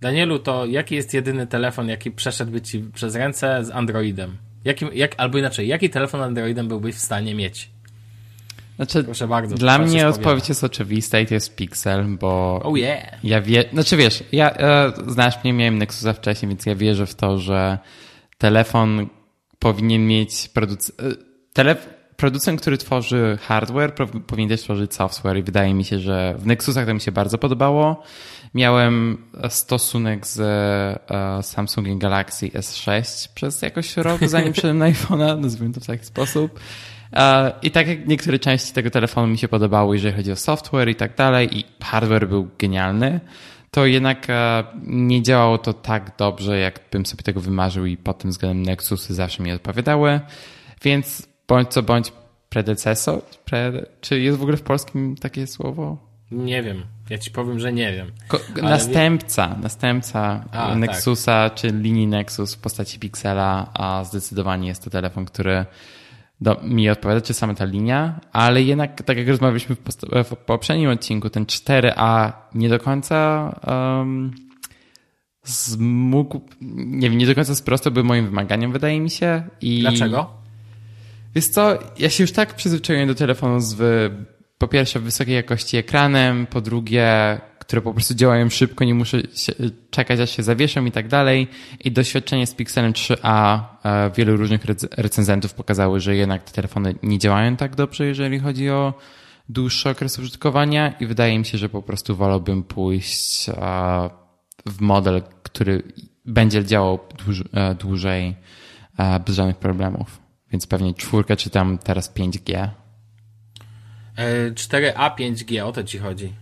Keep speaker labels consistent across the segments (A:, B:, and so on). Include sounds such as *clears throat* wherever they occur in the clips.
A: Danielu, to jaki jest jedyny telefon, jaki przeszedłby ci przez ręce z Androidem? Jakim, jak, albo inaczej, jaki telefon Androidem byłbyś w stanie mieć?
B: Znaczy,
A: Proszę bardzo.
B: Dla mnie odpowiedź jest oczywista i to jest Pixel, bo
A: Oh yeah.
B: ja wie, znaczy wiesz, ja e, znasz mnie, miałem Nexusa wcześniej, więc ja wierzę w to, że telefon powinien mieć produc- e, telef- producent, który tworzy hardware, pow- powinien też tworzyć software i wydaje mi się, że w Nexusach to mi się bardzo podobało. Miałem stosunek z e, Samsungiem Galaxy S6 przez jakoś rok, zanim *laughs* wszedłem na iPhone'a, nazwijmy to w taki sposób. E, I tak jak niektóre części tego telefonu mi się podobały, jeżeli chodzi o software i tak dalej, i hardware był genialny, to jednak e, nie działało to tak dobrze, jak bym sobie tego wymarzył i pod tym względem Nexusy zawsze mi odpowiadały. Więc bądź co bądź predecesor, pre, czy jest w ogóle w polskim takie słowo?
A: Nie wiem. Ja ci powiem, że nie wiem.
B: Ko- następca, następca
A: A,
B: Nexusa, czy linii Nexus w postaci Pixela, a zdecydowanie jest to telefon, który do, mi odpowiada, czy sama ta linia, ale jednak, tak jak rozmawialiśmy w, w poprzednim odcinku, ten 4A nie do końca um, zmógł, nie wiem, nie do końca sprostałby moim wymaganiom, wydaje mi się. I
A: Dlaczego?
B: Wiesz co, ja się już tak przyzwyczaiłem do telefonu z wy- po pierwsze wysokiej jakości ekranem, po drugie, które po prostu działają szybko, nie muszę się, czekać aż się zawieszą i tak dalej. I doświadczenie z Pixelem 3a e, wielu różnych rec- recenzentów pokazały, że jednak te telefony nie działają tak dobrze, jeżeli chodzi o dłuższy okres użytkowania i wydaje mi się, że po prostu wolałbym pójść e, w model, który będzie działał dłuż, e, dłużej bez żadnych problemów. Więc pewnie czwórkę czy tam teraz 5G.
A: E, 4A 5G, o to ci chodzi.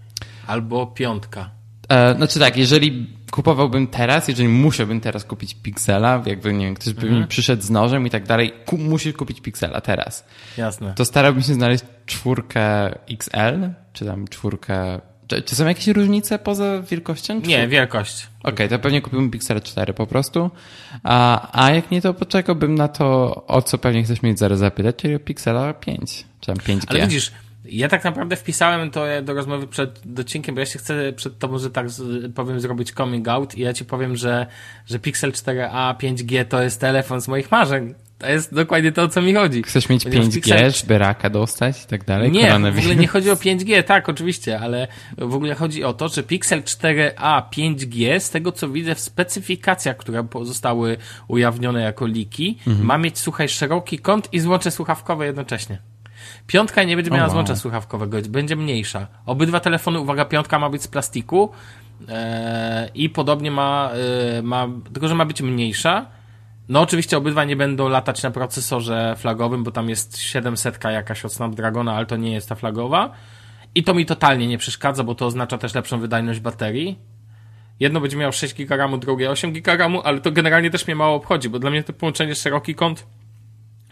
A: Albo piątka.
B: E, znaczy tak, jeżeli kupowałbym teraz, jeżeli musiałbym teraz kupić Pixela, jakby nie wiem, ktoś by mi przyszedł z nożem i tak dalej, ku, musisz kupić Pixela teraz.
A: Jasne.
B: To starałbym się znaleźć czwórkę XL, czy tam czwórkę... Czy, czy są jakieś różnice poza wielkością?
A: Nie, wielkość.
B: Okej, to pewnie kupiłbym Pixel 4 po prostu. A, a jak nie, to poczekałbym na to, o co pewnie chcesz mnie zaraz zapytać, czyli o Pixela 5, czy tam 5G.
A: Ale widzisz, ja tak naprawdę wpisałem to do rozmowy przed odcinkiem, bo ja się chcę przed tobą, że tak powiem, zrobić coming out i ja ci powiem, że, że Pixel 4a 5G to jest telefon z moich marzeń. To jest dokładnie to, o co mi chodzi.
B: Chcesz mieć
A: Ponieważ
B: 5G,
A: Pixel-
B: żeby raka dostać i tak dalej?
A: Nie, w ogóle nie chodzi o 5G, tak, oczywiście, ale w ogóle chodzi o to, że Pixel 4a 5G, z tego co widzę w specyfikacjach, które zostały ujawnione jako liki,
B: Mhm.
A: ma mieć, słuchaj, szeroki kąt i złącze słuchawkowe jednocześnie. Piątka nie będzie miała
B: wow.
A: złącza słuchawkowego, będzie mniejsza. Obydwa telefony, uwaga, piątka ma być z plastiku e, i podobnie ma, e, ma, tylko że ma być mniejsza. No oczywiście obydwa nie będą latać na procesorze flagowym, bo tam jest 700 jakaś od Snapdragona, ale to nie jest ta flagowa. I to mi totalnie nie przeszkadza, bo to oznacza też lepszą wydajność baterii. Jedno będzie miało 6 GB, drugie 8 GB, ale to generalnie też mnie mało obchodzi, bo dla mnie to połączenie szeroki kąt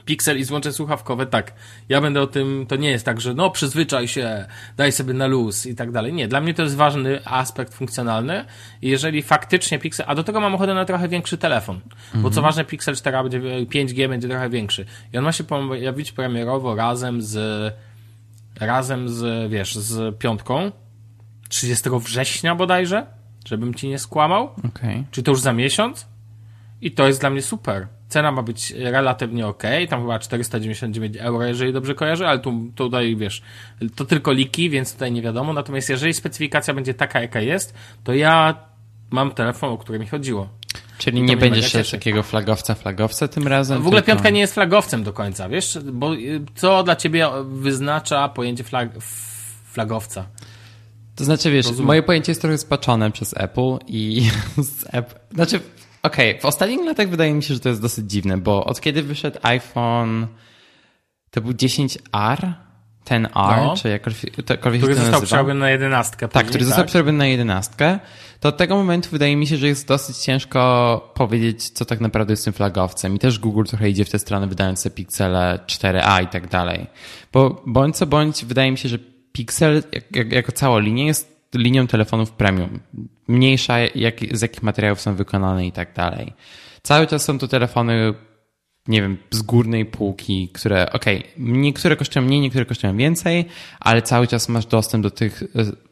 A: Pixel i złącze słuchawkowe, tak. Ja będę o tym, to nie jest tak, że no przyzwyczaj się, daj sobie na luz i tak dalej. Nie, dla mnie to jest ważny aspekt funkcjonalny jeżeli faktycznie Pixel, a do tego mam ochotę na trochę większy telefon, bo co ważne Pixel 4 będzie, 5G będzie trochę większy i on ma się pojawić premierowo razem z razem z, wiesz, z piątką 30 września bodajże, żebym ci nie skłamał.
B: Okej.
A: Czy to już za miesiąc? I to jest dla mnie super. Cena ma być relatywnie ok, tam chyba 499 euro, jeżeli dobrze kojarzę, ale tu, tutaj wiesz, to tylko liki, więc tutaj nie wiadomo. Natomiast jeżeli specyfikacja będzie taka, jaka jest, to ja mam telefon, o który mi chodziło.
B: Czyli nie będziesz
A: cieszy.
B: takiego flagowca, flagowca tym razem?
A: W ogóle
B: tylko-
A: piątka nie jest flagowcem do końca, wiesz? Bo y, co dla ciebie wyznacza pojęcie flag, flagowca?
B: To znaczy, wiesz,
A: Rozumiem.
B: moje pojęcie jest trochę spaczone przez Apple i *laughs* z Apple... Znaczy, okej, w ostatnich latach wydaje mi się, że to jest dosyć dziwne, bo od kiedy wyszedł iPhone, to był 10R, 10R,
A: No.
B: czy jakkolwiek,
A: Który został przerobiony na jedenastkę.
B: Tak, który został przerobiony na jedenastkę, to od tego momentu wydaje mi się, że jest dosyć ciężko powiedzieć, co tak naprawdę jest tym flagowcem. I też Google trochę idzie w tę stronę, wydając te Pixele 4a i tak dalej. Bo bądź co bądź, wydaje mi się, że Pixel jak, jak, jako cała linia jest linią telefonów premium. Mniejsza, jak, z jakich materiałów są wykonane i tak dalej. Cały czas są to telefony nie wiem, z górnej półki, które, okej, niektóre kosztują mniej, niektóre kosztują więcej, ale cały czas masz dostęp do tych e,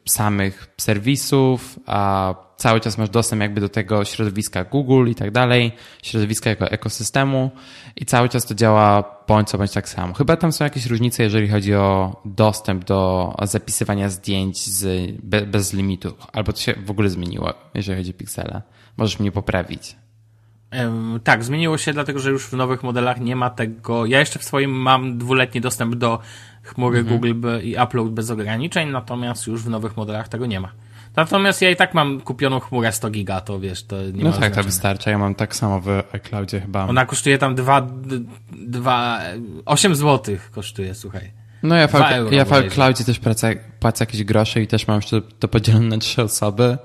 B: samych serwisów, a cały czas masz dostęp jakby do tego środowiska Google i tak dalej, środowiska jako ekosystemu i cały czas to działa bądź co bądź tak samo. Chyba tam są jakieś różnice, jeżeli chodzi o dostęp do zapisywania zdjęć z, bez limitu, albo to się w ogóle zmieniło, jeżeli chodzi o piksele. Możesz mnie poprawić.
A: Tak, zmieniło się, dlatego że już w nowych modelach nie ma tego. Ja jeszcze w swoim mam dwuletni dostęp do chmury mhm. Google i upload bez ograniczeń, natomiast już w nowych modelach tego nie ma. Natomiast ja i tak mam kupioną chmurę 100 giga, to wiesz, to nie
B: No
A: ma
B: tak, to wystarcza. Ja mam tak samo w iCloudzie chyba.
A: Ona kosztuje tam 2, 2 8 zł kosztuje, słuchaj.
B: No ja w, ja w iCloudzie też płacę, płacę jakieś grosze i też mam jeszcze to podzielone na *laughs* trzy osoby,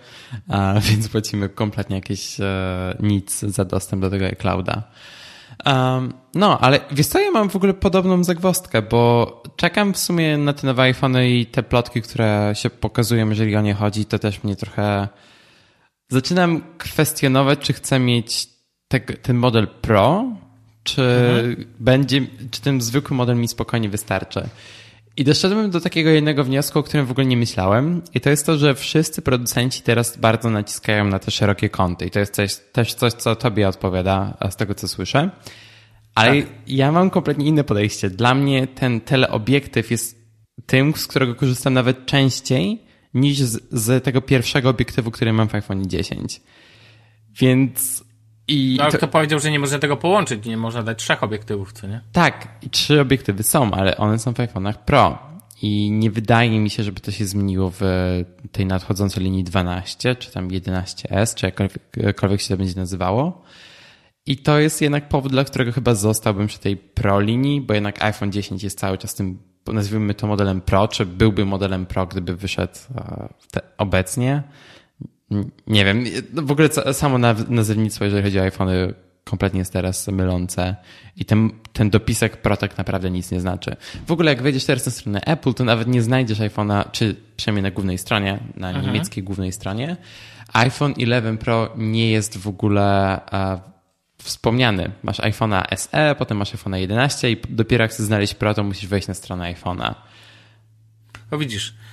B: a, więc płacimy kompletnie jakieś e, nic za dostęp do tego iClouda. Um, no, ale wiesz co, ja mam w ogóle podobną zagwostkę, bo czekam w sumie na te nowe iPhony i te plotki, które się pokazują, jeżeli o nie chodzi, to też mnie trochę... Zaczynam kwestionować, czy chcę mieć te, ten model Pro, czy mhm. będzie, czy ten zwykły model mi spokojnie wystarczy. I doszedłem do takiego jednego wniosku, o którym w ogóle nie myślałem, i to jest to, że wszyscy producenci teraz bardzo naciskają na te szerokie kąty. I to jest coś, też coś, co tobie odpowiada, z tego co słyszę. Ale tak. ja mam kompletnie inne podejście. Dla mnie ten teleobiektyw jest tym, z którego korzystam nawet częściej niż z, z tego pierwszego obiektywu, który mam w iPhone 10. Więc
A: i no, to... kto powiedział, że nie można tego połączyć, nie można dać trzech obiektywów, co nie?
B: Tak, i trzy obiektywy są, ale one są w iPhone'ach Pro. I nie wydaje mi się, żeby to się zmieniło w tej nadchodzącej linii 12, czy tam 11S, czy jakkolwiek się to będzie nazywało. I to jest jednak powód, dla którego chyba zostałbym przy tej Pro linii, bo jednak iPhone 10 jest cały czas tym, nazwijmy to modelem Pro, czy byłby modelem Pro, gdyby wyszedł e, obecnie. Nie wiem, no w ogóle samo nazewnictwo, jeżeli chodzi o iPhony, kompletnie jest teraz mylące i ten, ten dopisek Pro tak naprawdę nic nie znaczy. W ogóle jak wejdziesz teraz na stronę Apple, to nawet nie znajdziesz iPhone'a, czy przynajmniej na głównej stronie, na mhm. niemieckiej głównej stronie. iPhone 11 Pro nie jest w ogóle uh, wspomniany. Masz iPhone'a SE, potem masz iPhone'a 11 i dopiero jak chcesz znaleźć Pro, to musisz wejść na stronę iPhone'a.
A: O widzisz, E,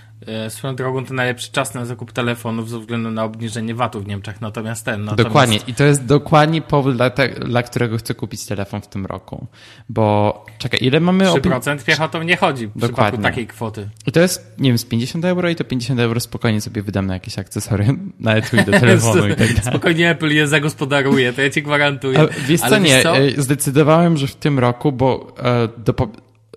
A: swoją drogą to najlepszy czas na zakup telefonów ze względu na obniżenie VAT-u w Niemczech, natomiast ten. Natomiast...
B: Dokładnie i to jest dokładnie powód, dla, te, dla którego chcę kupić telefon w tym roku. Bo czekaj, ile mamy...
A: 3% piechotą nie chodzi w dokładnie. przypadku takiej kwoty.
B: I to jest, nie wiem, z 50 euro i to 50 euro spokojnie sobie wydam na jakieś akcesoria, na etui do *laughs* telefonu i tak dalej.
A: Spokojnie Apple je zagospodaruje, to ja ci gwarantuję. A,
B: wiesz co, nie, co? E, zdecydowałem, że w tym roku, bo e, do,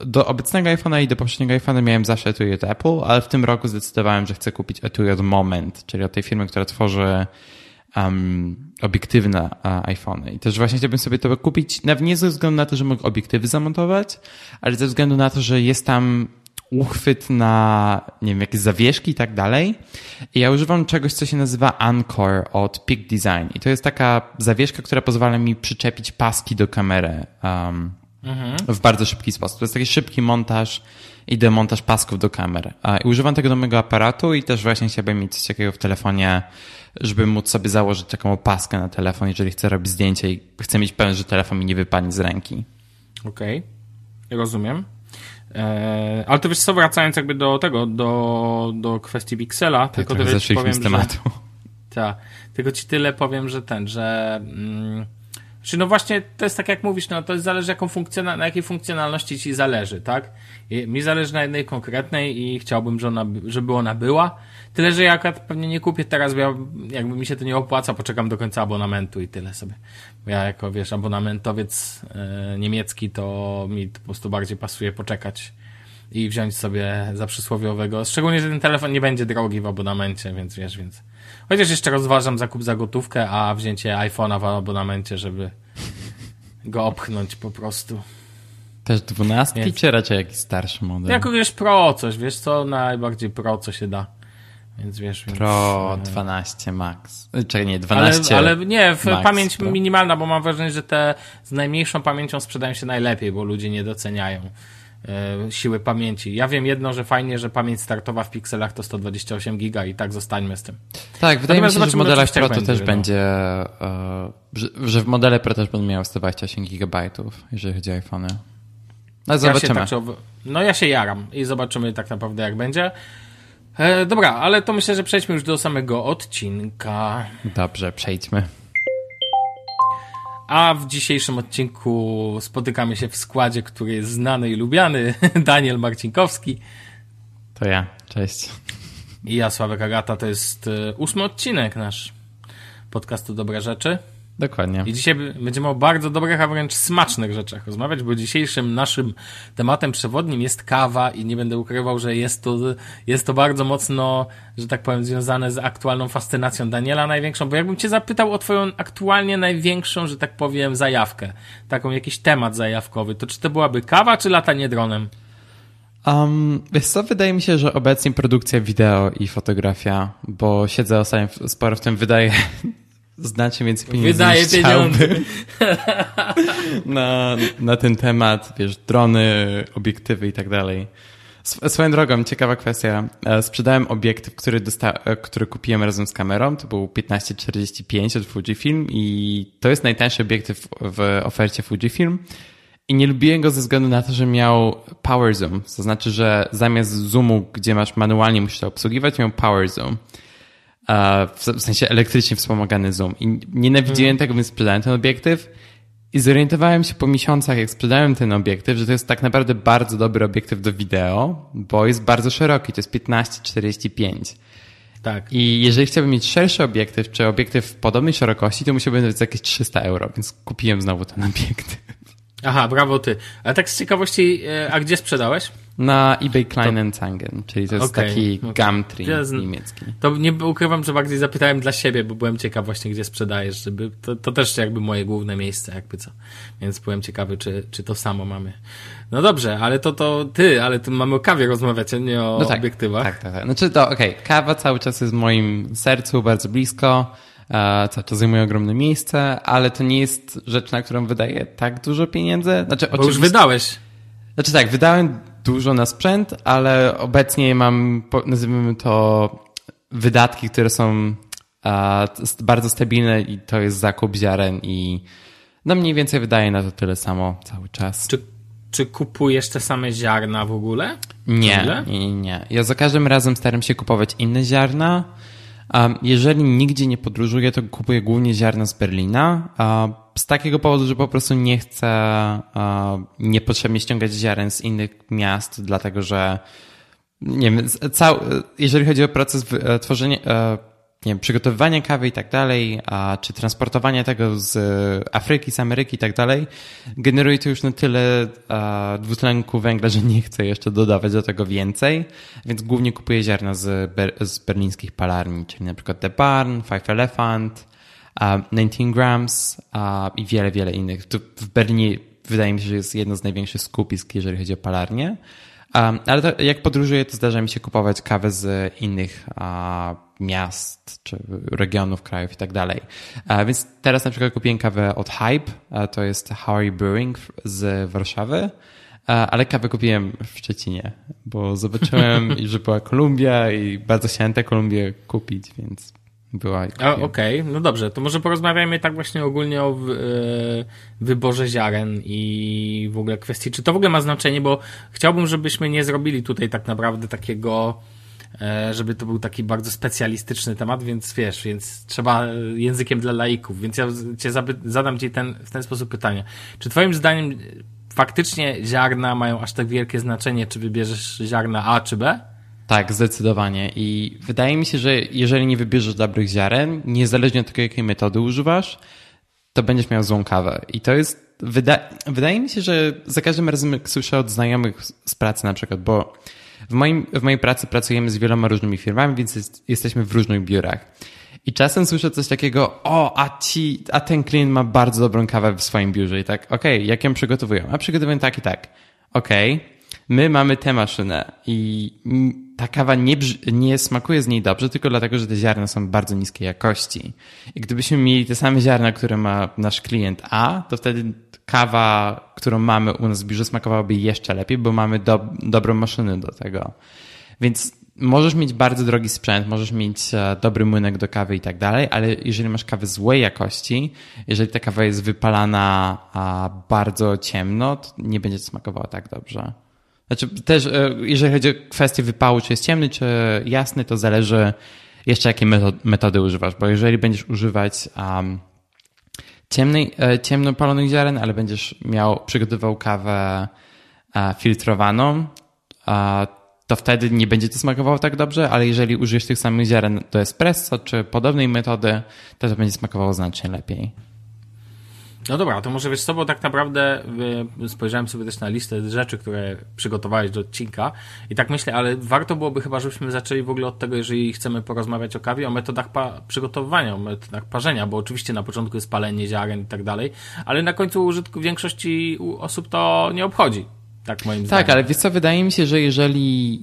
B: do obecnego iPhone'a i do poprzedniego iPhone'a miałem zawsze etui od Apple, ale w tym roku zdecydowałem, że chcę kupić etui od Moment, czyli od tej firmy, która tworzy um, obiektywy na iPhone'y. I też właśnie chciałbym sobie to kupić, nawet nie ze względu na to, że mogę obiektywy zamontować, ale ze względu na to, że jest tam uchwyt na, nie wiem, jakieś zawieszki i tak dalej. I ja używam czegoś, co się nazywa Anchor od Peak Design. I to jest taka zawieszka, która pozwala mi przyczepić paski do kamery. Um, mhm. w bardzo szybki sposób. To jest taki szybki montaż i demontaż pasków do kamer. I używam tego do mojego aparatu i też właśnie chciałbym mieć coś takiego w telefonie, żeby móc sobie założyć taką opaskę na telefon, jeżeli chcę robić zdjęcie i chcę mieć pewność, że telefon mi nie wypadnie z ręki.
A: Okej, okay. rozumiem. Eee, ale to wiesz co, wracając jakby do tego, do, do kwestii Pixela,
B: tak, tylko to wiesz, powiem, z tematu. Że,
A: tak, tylko ci tyle powiem, że ten, że mm, czy no właśnie to jest tak jak mówisz, no to zależy jaką funkcjonal, na jakiej funkcjonalności ci zależy, tak? Mi zależy na jednej konkretnej i chciałbym, że ona, żeby ona była. Tyle, że ja akurat pewnie nie kupię teraz, bo ja, jakby mi się to nie opłaca, poczekam do końca abonamentu i tyle sobie. Bo ja jako, wiesz, abonamentowiec e, niemiecki, to mi to po prostu bardziej pasuje poczekać i wziąć sobie za przysłowiowego. Szczególnie, że ten telefon nie będzie drogi w abonamencie, więc wiesz, więc Chociaż jeszcze rozważam zakup za gotówkę, a wzięcie iPhone'a w abonamencie, żeby go opchnąć po prostu.
B: Też 12 Więc... czy raczej jakiś starszy model?
A: Jako wiesz Pro coś, wiesz co? Najbardziej Pro co się da. Więc wiesz,
B: Pro więc... 12 Max. Czekaj, nie, 12
A: Ale, ale nie, pamięć Pro. minimalna, bo mam wrażenie, że te z najmniejszą pamięcią sprzedają się najlepiej, bo ludzie nie doceniają. E, siły pamięci. Ja wiem jedno, że fajnie, że pamięć startowa w pikselach to 128 giga i tak zostańmy z tym.
B: Tak, wydaje Natomiast mi się, że w modelach Pro to też no. będzie, że w modele Pro też będą miały 128 gigabajtów, jeżeli chodzi o iPhony. No zobaczymy.
A: Ja tak, no ja się jaram i zobaczymy tak naprawdę jak będzie. E, dobra, ale to myślę, że przejdźmy już do samego odcinka.
B: Dobrze, przejdźmy.
A: A w dzisiejszym odcinku spotykamy się w składzie, który jest znany i lubiany. *laughs* Daniel Marcinkowski.
B: To ja, cześć.
A: I ja, Sławek Agata, to jest e, ósmy odcinek nasz podcastu Dobre Rzeczy.
B: Dokładnie.
A: I dzisiaj będziemy o bardzo dobrych, a wręcz smacznych rzeczach rozmawiać, bo dzisiejszym naszym tematem przewodnim jest kawa i nie będę ukrywał, że jest to, jest to bardzo mocno, że tak powiem, związane z aktualną fascynacją Daniela największą, bo jakbym cię zapytał o twoją aktualnie największą, że tak powiem, zajawkę, taką jakiś temat zajawkowy, to czy to byłaby kawa, czy latanie dronem?
B: Um, wiesz co, wydaje mi się, że obecnie produkcja wideo i fotografia, bo siedzę ostatnio sporo w tym, wydaje znacznie więcej pieniędzy
A: Wydaje
B: niż
A: pieniądze. *laughs*
B: na, na ten temat, wiesz, drony, obiektywy i tak dalej. Swoją drogą, ciekawa kwestia. E, sprzedałem obiektyw, który, dosta- e, który kupiłem razem z kamerą. To był 1545 od Fujifilm i to jest najtańszy obiektyw w ofercie Fujifilm. I nie lubiłem go ze względu na to, że miał power zoom. To znaczy, że zamiast zoomu, gdzie masz manualnie, musisz to obsługiwać, miał power zoom. W sensie elektrycznie wspomagany zoom. I nienawidziłem hmm. tego, więc sprzedałem ten obiektyw. I zorientowałem się po miesiącach, jak sprzedałem ten obiektyw, że to jest tak naprawdę bardzo dobry obiektyw do wideo, bo jest bardzo szeroki, to jest 15-45.
A: Tak.
B: I jeżeli chciałbym mieć szerszy obiektyw, czy obiektyw w podobnej szerokości, to musiałbym wydać jakieś 300 euro, więc kupiłem znowu ten obiektyw.
A: Aha, brawo ty. A tak z ciekawości, e, a gdzie sprzedałeś?
B: Na eBay Kleinanzeigen, czyli to jest okay, taki okay. Gumtree ja z... niemiecki.
A: To nie ukrywam, że bardziej zapytałem dla siebie, bo byłem ciekaw właśnie, gdzie sprzedajesz, żeby to, to też jakby moje główne miejsce, jakby co. Więc byłem ciekawy, czy, czy to samo mamy. No dobrze, ale to to ty, ale tu mamy o kawie rozmawiać, a nie o no tak, obiektywach.
B: Tak, tak, tak. Znaczy to okej, okay. kawa cały czas jest w moim sercu, bardzo blisko. E, cały czas zajmuje ogromne miejsce, ale to nie jest rzecz, na którą wydaję tak dużo pieniędzy. Znaczy,
A: Bo już wydałeś.
B: Znaczy tak, wydałem dużo na sprzęt, ale obecnie mam, nazwijmy to, wydatki, które są bardzo stabilne i to jest zakup ziaren i no mniej więcej wydaje na to tyle samo cały czas.
A: Czy, czy kupujesz te same ziarna w ogóle?
B: Nie, nie, nie. Ja za każdym razem staram się kupować inne ziarna. Jeżeli nigdzie nie podróżuję, to kupuję głównie ziarna z Berlina z takiego powodu, że po prostu nie chcę niepotrzebnie ściągać ziaren z innych miast, dlatego że nie wiem, cał, jeżeli chodzi o proces e, tworzenia, e, nie wiem, przygotowywania kawy i tak dalej, a, czy transportowania tego z Afryki, z Ameryki i tak dalej, generuje to już na tyle dwutlenku węgla, że nie chcę jeszcze dodawać do tego więcej, więc głównie kupuję ziarna z, ber, z berlińskich palarni, czyli na przykład The Barn, Five Elephant, 19 Grams i wiele, wiele innych. Tu w Berlinie wydaje mi się, że jest jedno z największych skupisk, jeżeli chodzi o palarnię. Ale to, jak podróżuję, to zdarza mi się kupować kawę z innych miast czy regionów, krajów i tak dalej. Więc teraz na przykład kupiłem kawę od Hype, to jest Harry Brewing z Warszawy, ale kawę kupiłem w Szczecinie, bo zobaczyłem, *laughs* że była Kolumbia i bardzo chciałem tę Kolumbię kupić, więc była.
A: Okej, okay. no dobrze, to może porozmawiajmy tak właśnie ogólnie o e, wyborze ziaren i w ogóle kwestii, czy to w ogóle ma znaczenie, bo chciałbym, żebyśmy nie zrobili tutaj tak naprawdę takiego e, żeby to był taki bardzo specjalistyczny temat, więc wiesz, więc trzeba językiem dla laików, więc ja cię zadam ci ten, w ten sposób pytanie. Czy twoim zdaniem faktycznie ziarna mają aż tak wielkie znaczenie, czy wybierzesz ziarna A czy B?
B: Tak, zdecydowanie. I wydaje mi się, że jeżeli nie wybierzesz dobrych ziaren, niezależnie od tego, jakiej metody używasz, to będziesz miał złą kawę. I to jest. Wyda wydaje mi się, że za każdym razem, jak słyszę od znajomych z pracy na przykład, bo w, moim, w mojej pracy pracujemy z wieloma różnymi firmami, więc jest, jesteśmy w różnych biurach. I czasem słyszę coś takiego, o, a ci, a ten klient ma bardzo dobrą kawę w swoim biurze. I tak, okej, okay, jak ją przygotowują? A przygotowują tak i tak. Okej, okay, my mamy tę maszynę i ta kawa nie, nie smakuje z niej dobrze, tylko dlatego, że te ziarna są bardzo niskiej jakości. I gdybyśmy mieli te same ziarna, które ma nasz klient A, to wtedy kawa, którą mamy u nas w biurze smakowałaby jeszcze lepiej, bo mamy do, dobrą maszynę do tego. Więc możesz mieć bardzo drogi sprzęt, możesz mieć e, dobry młynek do kawy i tak dalej, ale jeżeli masz kawę złej jakości, jeżeli ta kawa jest wypalana bardzo ciemno, to nie będzie smakowała tak dobrze. Znaczy też, e, jeżeli chodzi o kwestię wypału, czy jest ciemny, czy jasny, to zależy jeszcze jakie metody używasz, bo jeżeli będziesz używać um, ciemnej, e, ciemnopalonych ziaren, ale będziesz miał, przygotowywał kawę e, filtrowaną, to wtedy nie będzie to smakowało tak dobrze, ale jeżeli użyjesz tych samych ziaren do espresso czy podobnej metody, to to będzie smakowało znacznie lepiej.
A: No dobra, to może wiesz co, bo tak naprawdę y, spojrzałem sobie też na listę rzeczy, które przygotowałeś do odcinka i tak myślę, ale warto byłoby chyba, żebyśmy zaczęli w ogóle od tego, jeżeli chcemy porozmawiać o kawie, o metodach przygotowywania, o metodach parzenia, bo oczywiście na początku jest palenie ziaren i tak dalej, ale na końcu użytku większości osób to nie obchodzi. Tak moim tak,
B: zdaniem. Tak, ale wiesz co, wydaje mi się, że jeżeli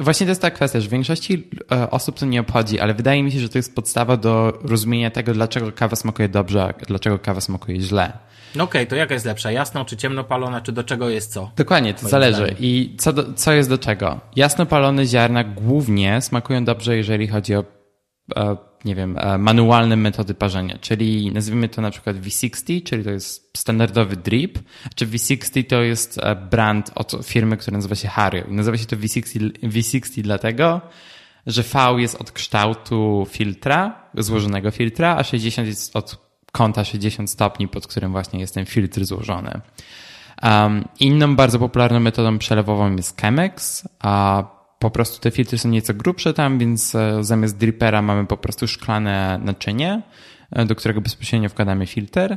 B: Właśnie to jest ta kwestia, że w większości e, osób to nie obchodzi, ale wydaje mi się, że to jest podstawa do rozumienia tego, dlaczego kawa smakuje dobrze, a dlaczego kawa smakuje źle.
A: No okej, okay, to jaka jest lepsza? Jasno czy ciemno palona, czy do czego jest co?
B: Dokładnie, to zależy. Zdaniem. I co, do, co jest do czego? Jasno palone ziarna głównie smakują dobrze, jeżeli chodzi o e, nie wiem, e, manualne metody parzenia, czyli nazwijmy to na przykład V60, czyli to jest standardowy drip, czy V60 to jest e, brand od firmy, która nazywa się Hario. I nazywa się to V60, V60 dlatego, że V jest od kształtu filtra, złożonego filtra, a 60 jest od kąta 60 stopni, pod którym właśnie jest ten filtr złożony. Um, inną bardzo popularną metodą przelewową jest Chemex, a po prostu te filtry są nieco grubsze tam, więc e, zamiast dripera mamy po prostu szklane naczynie, e, do którego bezpośrednio wkładamy filtr.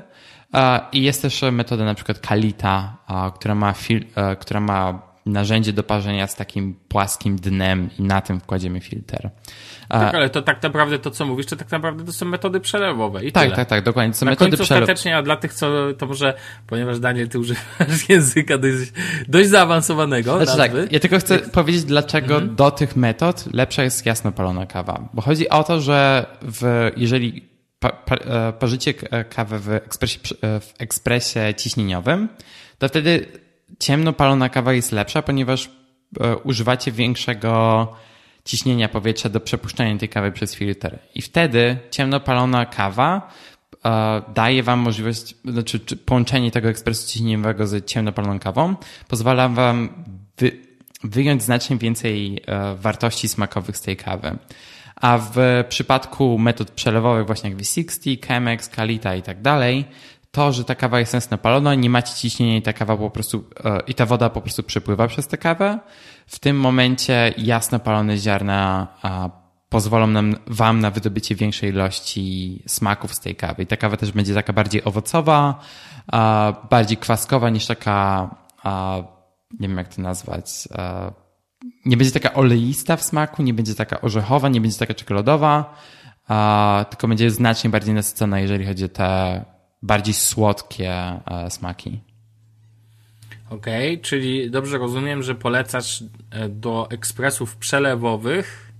B: I jest też metoda na przykład Kalita, która ma, fil, e, która ma narzędzie do parzenia z takim płaskim dnem i na tym wkładziemy filtr.
A: Tak, ale to tak naprawdę to, co mówisz, to tak naprawdę to są metody przelewowe i
B: Tak,
A: tyle.
B: tak, tak, dokładnie. To są
A: na
B: metody
A: końcu ostatecznie, a dla tych, co to może, ponieważ Daniel, ty używasz *laughs* języka dość, dość zaawansowanego.
B: Znaczy tak, ja tylko chcę powiedzieć, dlaczego mhm. do tych metod lepsza jest jasno palona kawa. Bo chodzi o to, że w, jeżeli pa, pa, e, parzycie kawę w ekspresie, e, w ekspresie ciśnieniowym, to wtedy ciemno palona kawa jest lepsza, ponieważ e, używacie większego ciśnienia powietrza do przepuszczania tej kawy przez filtr. I wtedy ciemno palona kawa e, daje wam możliwość, znaczy połączenie tego ekspresu ciśnieniowego z ciemno paloną kawą pozwala wam wy, wyjąć znacznie więcej e, wartości smakowych z tej kawy. A w przypadku metod przelewowych właśnie jak V60, Chemex, Kalita i tak dalej, to, że ta kawa jest sensna palona, nie macie ciśnienia i ta kawa po prostu, e, i ta woda po prostu przepływa przez tę kawę. W tym momencie jasno palone ziarna pozwolą nam, wam na wydobycie większej ilości smaków z tej kawy. I ta kawa też będzie taka bardziej owocowa, bardziej kwaskowa niż taka, nie wiem jak to nazwać, nie będzie taka oleista w smaku, nie będzie taka orzechowa, nie będzie taka czekoladowa, tylko będzie znacznie bardziej nasycona, jeżeli chodzi o te bardziej słodkie e, smaki.
A: Okej, okay, czyli dobrze rozumiem, że polecasz e, do ekspresów przelewowych,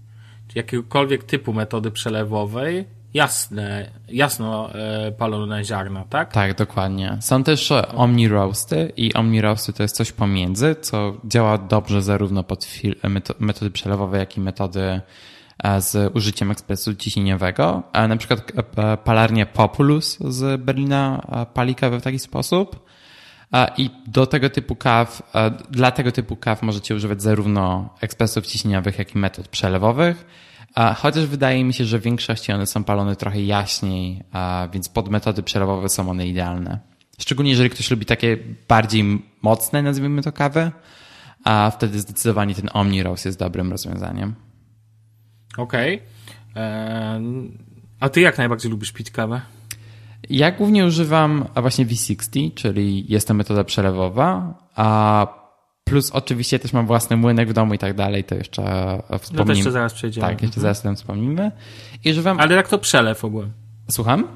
A: czy jakiegokolwiek typu metody przelewowej, jasne, jasno e, palone ziarna, tak?
B: Tak, dokładnie. Są też omni roasty i omni roasty to jest coś pomiędzy, co działa dobrze zarówno pod metody przelewowe, jak i metody z użyciem ekspresu ciśnieniowego. Na przykład e, palarnia Populus z Berlina pali kawę w taki sposób. I do tego typu kaw, dla tego typu kaw możecie używać zarówno ekspresów ciśnieniowych, jak i metod przelewowych. Chociaż wydaje mi się, że w większości one są palone trochę jaśniej, więc pod metody przelewowe są one idealne. Szczególnie jeżeli ktoś lubi takie bardziej mocne, nazwijmy to kawy, a wtedy zdecydowanie ten Omni Roast jest dobrym rozwiązaniem.
A: Okej. Okay. A ty jak najbardziej lubisz pić kawę?
B: Ja głównie używam właśnie V60, czyli jest to metoda przelewowa, a plus oczywiście też mam własny młynek w domu i tak dalej, to jeszcze wspomnimy. No to
A: jeszcze zaraz przejdziemy.
B: Tak, jeszcze mhm. zaraz tam wspomnimy.
A: I używam... Ale jak to przelew ogólnie?
B: Słucham?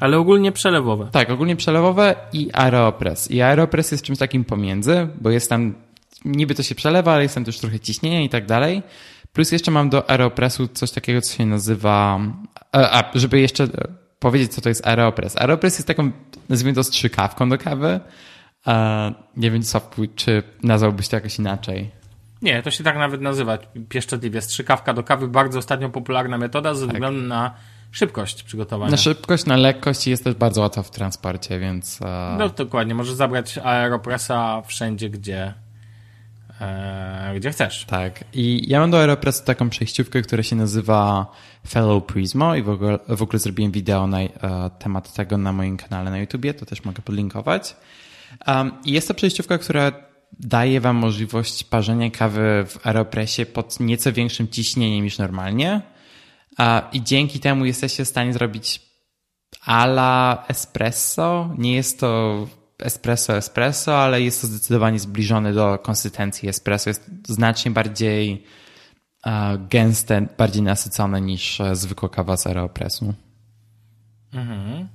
A: Ale ogólnie przelewowe.
B: Tak, ogólnie przelewowe i aeropress. I aeropress jest czymś takim pomiędzy, bo jest tam, niby to się przelewa, ale jest tam też trochę ciśnienia i tak dalej. Plus jeszcze mam do Aeropressu coś takiego, co się nazywa. E, a, żeby jeszcze powiedzieć, co to jest Aeropress. Aeropress jest taką, nazwijmy to, strzykawką do kawy. E, nie wiem, czy nazwałbyś to jakoś inaczej.
A: Nie, to się tak nawet nazywa pieszczotliwie. Strzykawka do kawy, bardzo ostatnio popularna metoda ze tak. względu na szybkość przygotowania.
B: Na szybkość, na lekkość i jest też bardzo łatwa w transporcie, więc...
A: No dokładnie, możesz zabrać Aeropressa wszędzie, gdzie e, gdzie chcesz.
B: Tak. I ja mam do Aeropressu taką przejściówkę, która się nazywa Fellow Prismo i w ogóle, w ogóle zrobiłem wideo na e, temat tego na moim kanale na YouTubie, to też mogę podlinkować. Um, I jest to przejściówka, która daje Wam możliwość parzenia kawy w Aeropressie pod nieco większym ciśnieniem niż normalnie. I dzięki temu jesteście w stanie zrobić ala espresso. Nie jest to espresso espresso, ale jest to zdecydowanie zbliżone do konsystencji espresso. Jest znacznie bardziej gęste, bardziej nasycone niż e, zwykła kawa z Aeropressu.
A: Mhm.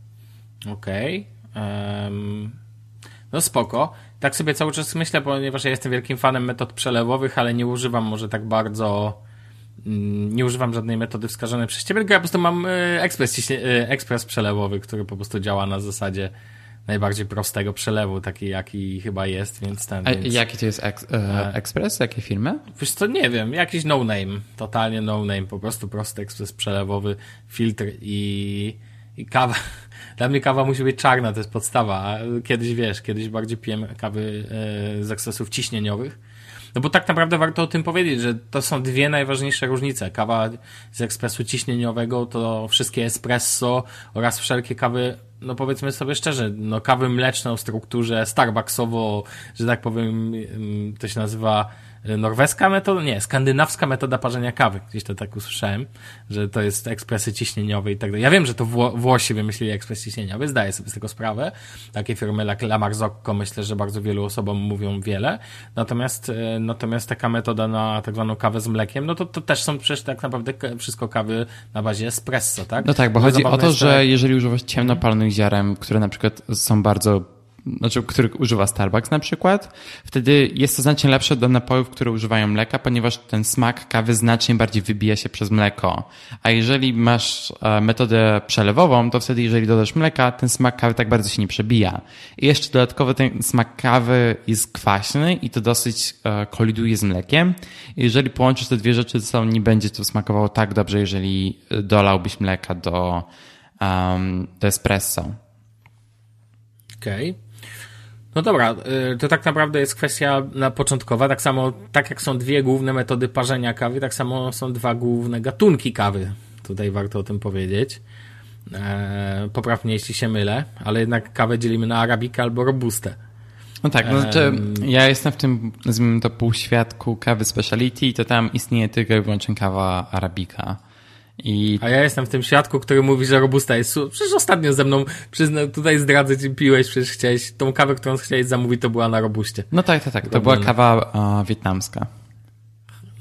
A: Okej. Okay. Um, no spoko. Tak sobie cały czas myślę, ponieważ ja jestem wielkim fanem metod przelewowych, ale nie używam może tak bardzo mm, nie używam żadnej metody wskazanej przez ciebie, tylko ja po prostu mam e, ekspres, e, ekspres przelewowy, który po prostu działa na zasadzie najbardziej prostego przelewu, taki jaki chyba jest, więc ten...
B: A
A: więc...
B: jaki to jest eks e, ekspres? Jakie firmy?
A: Wiesz co, nie wiem, jakiś no name, totalnie no name, po prostu prosty ekspres przelewowy, filtr i, i kawa. *laughs* Dla mnie kawa musi być czarna, to jest podstawa, a kiedyś wiesz, kiedyś bardziej piłem kawy e, z ekspresów ciśnieniowych, no bo tak naprawdę warto o tym powiedzieć, że to są dwie najważniejsze różnice. Kawa z ekspresu ciśnieniowego to wszystkie espresso oraz wszelkie kawy no powiedzmy sobie szczerze, no kawy mleczne o strukturze Starbucksowo, że tak powiem, to się nazywa norweska metoda, nie, skandynawska metoda parzenia kawy. Gdzieś to tak usłyszałem, że to jest ekspresy ciśnieniowe i tak dalej. Ja wiem, że to Wło Włosi wymyślili ekspres ciśnieniowy, zdaję sobie z tego sprawę. Takie firmy jak La Marzocco myślę, że bardzo wielu osobom mówią wiele. Natomiast, e, natomiast taka metoda na tak zwaną kawę z mlekiem, no to, to też są przecież tak naprawdę wszystko kawy na bazie espresso, tak?
B: No tak, bo chodzi o to, że jeżeli używasz ciemnopalonych ziaren, które na przykład są bardzo znaczy, których używa Starbucks na przykład, wtedy jest to znacznie lepsze do napojów, które używają mleka, ponieważ ten smak kawy znacznie bardziej wybija się przez mleko. A jeżeli masz e, metodę przelewową, to wtedy jeżeli dodasz mleka, ten smak kawy tak bardzo się nie przebija. I jeszcze dodatkowo ten smak kawy jest kwaśny i to dosyć e, koliduje z mlekiem. Jeżeli połączysz te dwie rzeczy ze sobą, nie będzie to smakowało tak dobrze, jeżeli dolałbyś mleka do, um, do espresso.
A: Okej. Okay. No dobra, y, to tak naprawdę jest kwestia na początkowa. Tak samo, tak jak są dwie główne metody parzenia kawy, tak samo są dwa główne gatunki kawy. Tutaj warto o tym powiedzieć. Eee, poprawnie, jeśli się mylę, ale jednak kawę dzielimy na arabikę albo robustę.
B: No tak, no znaczy ja jestem w tym, nazwijmy to, półświadku kawy speciality i to tam istnieje tylko i wyłącznie kawa arabika. I...
A: A ja jestem w tym świadku, który mówi, że robusta jest... Przecież ostatnio ze mną, przyznam, tutaj zdradzę ci, piłeś, przecież chciałeś, tą kawę, którą chciałeś zamówić, to była na robuście.
B: No tak, tak, tak. To była kawa uh, wietnamska.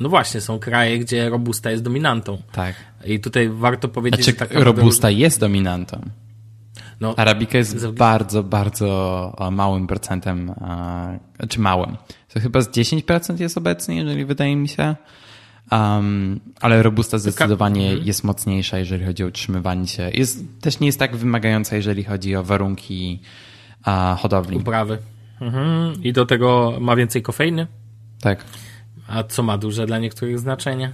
A: No właśnie, są kraje, gdzie robusta jest dominantą.
B: Tak.
A: I tutaj warto powiedzieć,
B: znaczy, że taka robusta jest dominantą. No, Arabika jest z... bardzo, bardzo małym procentem, czy małym. To chyba z 10% jest obecnie, jeżeli wydaje mi się. Um, ale Robusta zdecydowanie mhm. jest mocniejsza, jeżeli chodzi o utrzymywanie się. Jest, też nie jest tak wymagająca, jeżeli chodzi o warunki uh, hodowli.
A: Uprawy. Mhm. I do tego ma więcej kofeiny.
B: Tak.
A: A co ma duże dla niektórych znaczenie.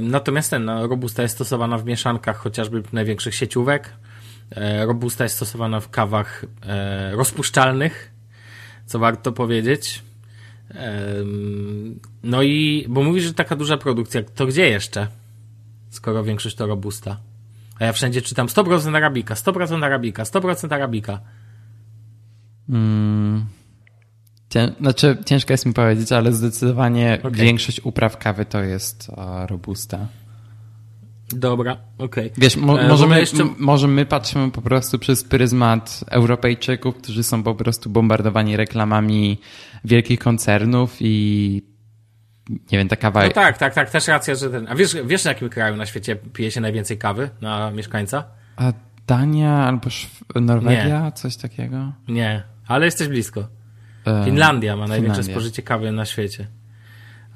A: Natomiast ten no, Robusta jest stosowana w mieszankach chociażby największych sieciówek. E, Robusta jest stosowana w kawach e, rozpuszczalnych, co warto powiedzieć. No i, bo mówisz, że taka duża produkcja, to gdzie jeszcze? Skoro większość to robusta. A ja wszędzie czytam 100% arabika, 100% arabika, 100% arabika.
B: Hmm. Znaczy, ciężko jest mi powiedzieć, ale zdecydowanie okay. większość upraw kawy to jest robusta.
A: Dobra, okej. Okay.
B: Wiesz, mo e, może, my, jeszcze... może my patrzymy po prostu przez pryzmat Europejczyków, którzy są po prostu bombardowani reklamami wielkich koncernów i nie wiem, ta kawa...
A: No tak, tak, tak, też racja, że ten... A wiesz, wiesz na jakim kraju na świecie pije się najwięcej kawy na mieszkańca?
B: A Dania albo Norwegia? Nie. Coś takiego?
A: Nie, ale jesteś blisko. E, Finlandia ma największe Finlandia. spożycie kawy na świecie.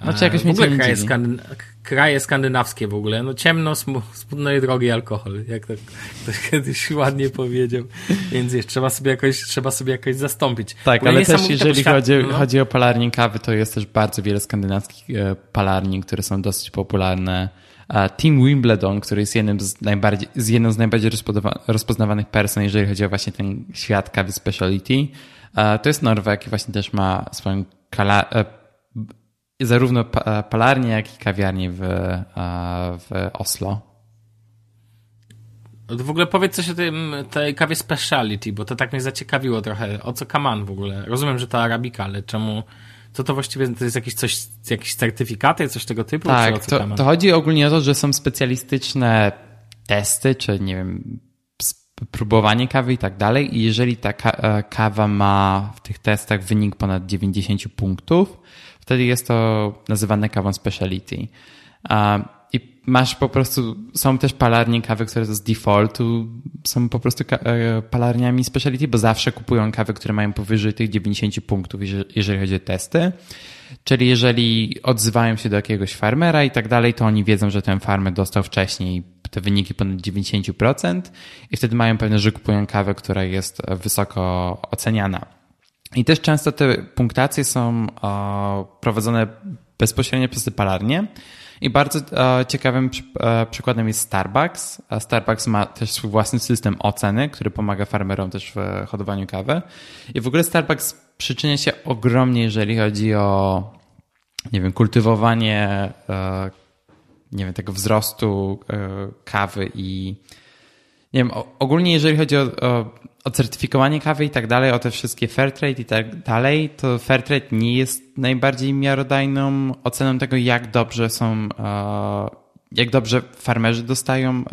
B: Znaczy jakoś w
A: ogóle kraje, skandyn kraje skandynawskie w ogóle, no ciemno, smutno i drogi alkohol, jak to ktoś *laughs* kiedyś ładnie powiedział. Więc wiesz, trzeba sobie jakoś, trzeba sobie jakoś zastąpić.
B: Tak, ale też jeżeli chodzi, no. chodzi o palarnię kawy, to jest też bardzo wiele skandynawskich e, palarni, które są dosyć popularne. Team Wimbledon, który jest jednym z najbardziej, z jedną z najbardziej rozpoznawanych person, jeżeli chodzi o właśnie ten świat kawy speciality. To jest Norweg i właśnie też ma swoją kala, e, zarówno palarnie, jak i kawiarnie w, w Oslo.
A: W ogóle powiedz coś o tym, tej kawie speciality, bo to tak mnie zaciekawiło trochę. O co kaman w ogóle? Rozumiem, że to arabika, ale czemu... Co to właściwie, to jest jakieś coś, jakieś certyfikaty, coś tego typu?
B: Tak, to, to chodzi ogólnie o to, że są specjalistyczne testy, czy nie wiem, próbowanie kawy i tak dalej. I jeżeli ta e, kawa ma w tych testach wynik ponad 90 punktów, wtedy jest to nazywane kawą speciality. I masz po prostu, są też palarnie kawy, które z defaultu są po prostu e, palarniami speciality, bo zawsze kupują kawy, które mają powyżej tych 90 punktów, jeżeli chodzi o testy. Czyli jeżeli odzywają się do jakiegoś farmera i tak dalej, to oni wiedzą, że ten farmer dostał wcześniej te wyniki ponad 90% i wtedy mają pewne, że kupują kawę, która jest wysoko oceniana. I też często te punktacje są prowadzone bezpośrednio przez te palarnie. I bardzo ciekawym przykładem jest Starbucks. Starbucks ma też swój własny system oceny, który pomaga farmerom też w hodowaniu kawy. I w ogóle Starbucks przyczynia się ogromnie, jeżeli chodzi o nie wiem, kultywowanie nie wiem, tego wzrostu e, kawy i nie wiem, ogólnie jeżeli chodzi o, o, o certyfikowanie kawy i tak dalej, o te wszystkie Fairtrade i tak dalej, to Fairtrade nie jest najbardziej miarodajną oceną tego, jak dobrze są, e, jak dobrze farmerzy dostają,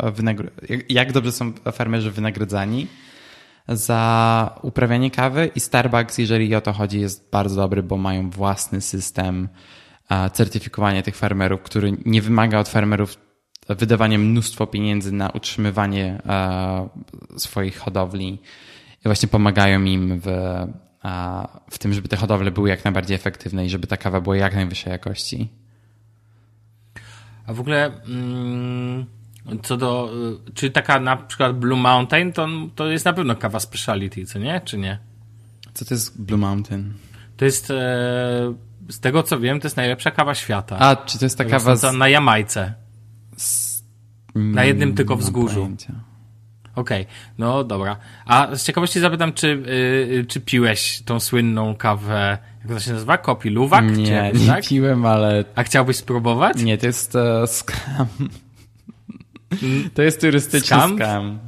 B: jak dobrze są farmerzy wynagradzani za uprawianie kawy i Starbucks, jeżeli o to chodzi, jest bardzo dobry, bo mają własny system certyfikowania tych farmerów, który nie wymaga od farmerów wydawania mnóstwo pieniędzy na utrzymywanie swoich hodowli i właśnie pomagają im w, w tym, żeby te hodowle były jak najbardziej efektywne i żeby ta kawa była jak najwyższej jakości.
A: A w ogóle mm, co do, czy taka na przykład Blue Mountain, to, to jest na pewno kawa speciality, co nie? Czy nie?
B: Co to jest Blue Mountain?
A: To jest e, z tego co wiem, to jest najlepsza kawa świata.
B: A, czy to jest ta kawa z...
A: na Jamajce? Na jednym tylko wzgórzu. Okej, okay. no dobra. A z ciekawości zapytam, czy, yy, czy piłeś tą słynną kawę, jak to się nazywa? Kopi Luwak?
B: Nie, czy, nie tak? piłem, ale...
A: A chciałbyś spróbować?
B: Nie, to jest uh, scam. to jest turystyczny scam. scam.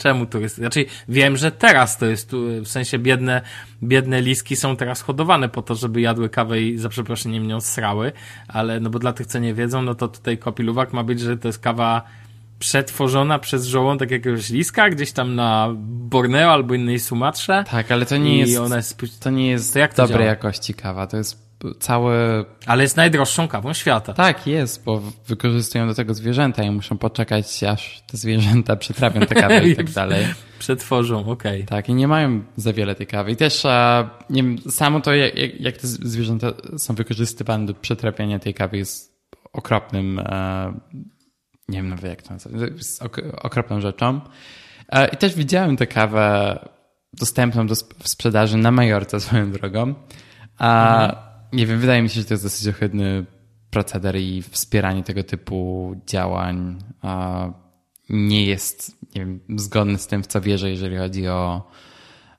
A: Czemu to jest? Znaczy, wiem, że teraz to jest, w sensie biedne, biedne liski są teraz hodowane po to, żeby jadły kawę i za przeproszeniem nią srały, ale no bo dla tych, co nie wiedzą, no to tutaj kopiluwak ma być, że to jest kawa przetworzona przez żołądek jakiegoś liska gdzieś tam na Borneo albo innej Sumatrze.
B: Tak, ale to nie jest, jest, to nie jest to jak to dobrej działa? jakości kawa, to jest całe...
A: Ale jest najdroższą kawą świata.
B: Tak, jest, bo wykorzystują do tego zwierzęta i muszą poczekać, aż te zwierzęta przetrawią te kawę i *laughs* tak dalej.
A: Przetworzą, okej. Okay.
B: Tak, i nie mają za wiele tej kawy. I też nie wiem, samo to, jak, jak te zwierzęta są wykorzystywane do przetrawiania tej kawy jest okropnym, nie wiem nawet jak to nazwać, jest okropną rzeczą. I też widziałem tę kawę dostępną do sprzedaży na Majorce swoją drogą. A mhm nie wiem, wydaje mi się, że to jest dosyć ohydny proceder i wspieranie tego typu działań nie jest nie wiem, zgodny z tym, w co wierzę, jeżeli chodzi o,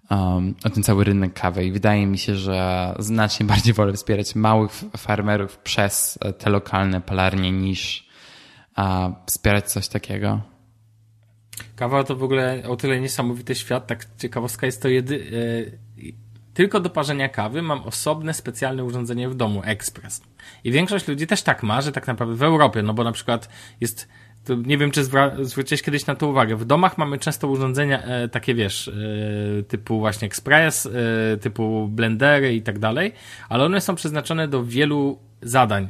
B: um, o ten cały rynek kawy. I wydaje mi się, że znacznie *laughs* bardziej wolę wspierać małych farmerów przez te lokalne palarnie niż wspierać coś takiego.
A: Kawa to w ogóle o tyle niesamowity świat, tak ciekawostka jest to jedy, e, tylko do parzenia kawy mam osobne, specjalne urządzenie w domu, ekspres. I większość ludzi też tak ma, że tak naprawdę w Europie, no bo na przykład jest to nie wiem, czy zwróciłeś kiedyś na to uwagę. W domach mamy często urządzenia e, takie, wiesz, e, typu właśnie ekspres, e, typu blendery i tak dalej, ale one są przeznaczone do wielu zadań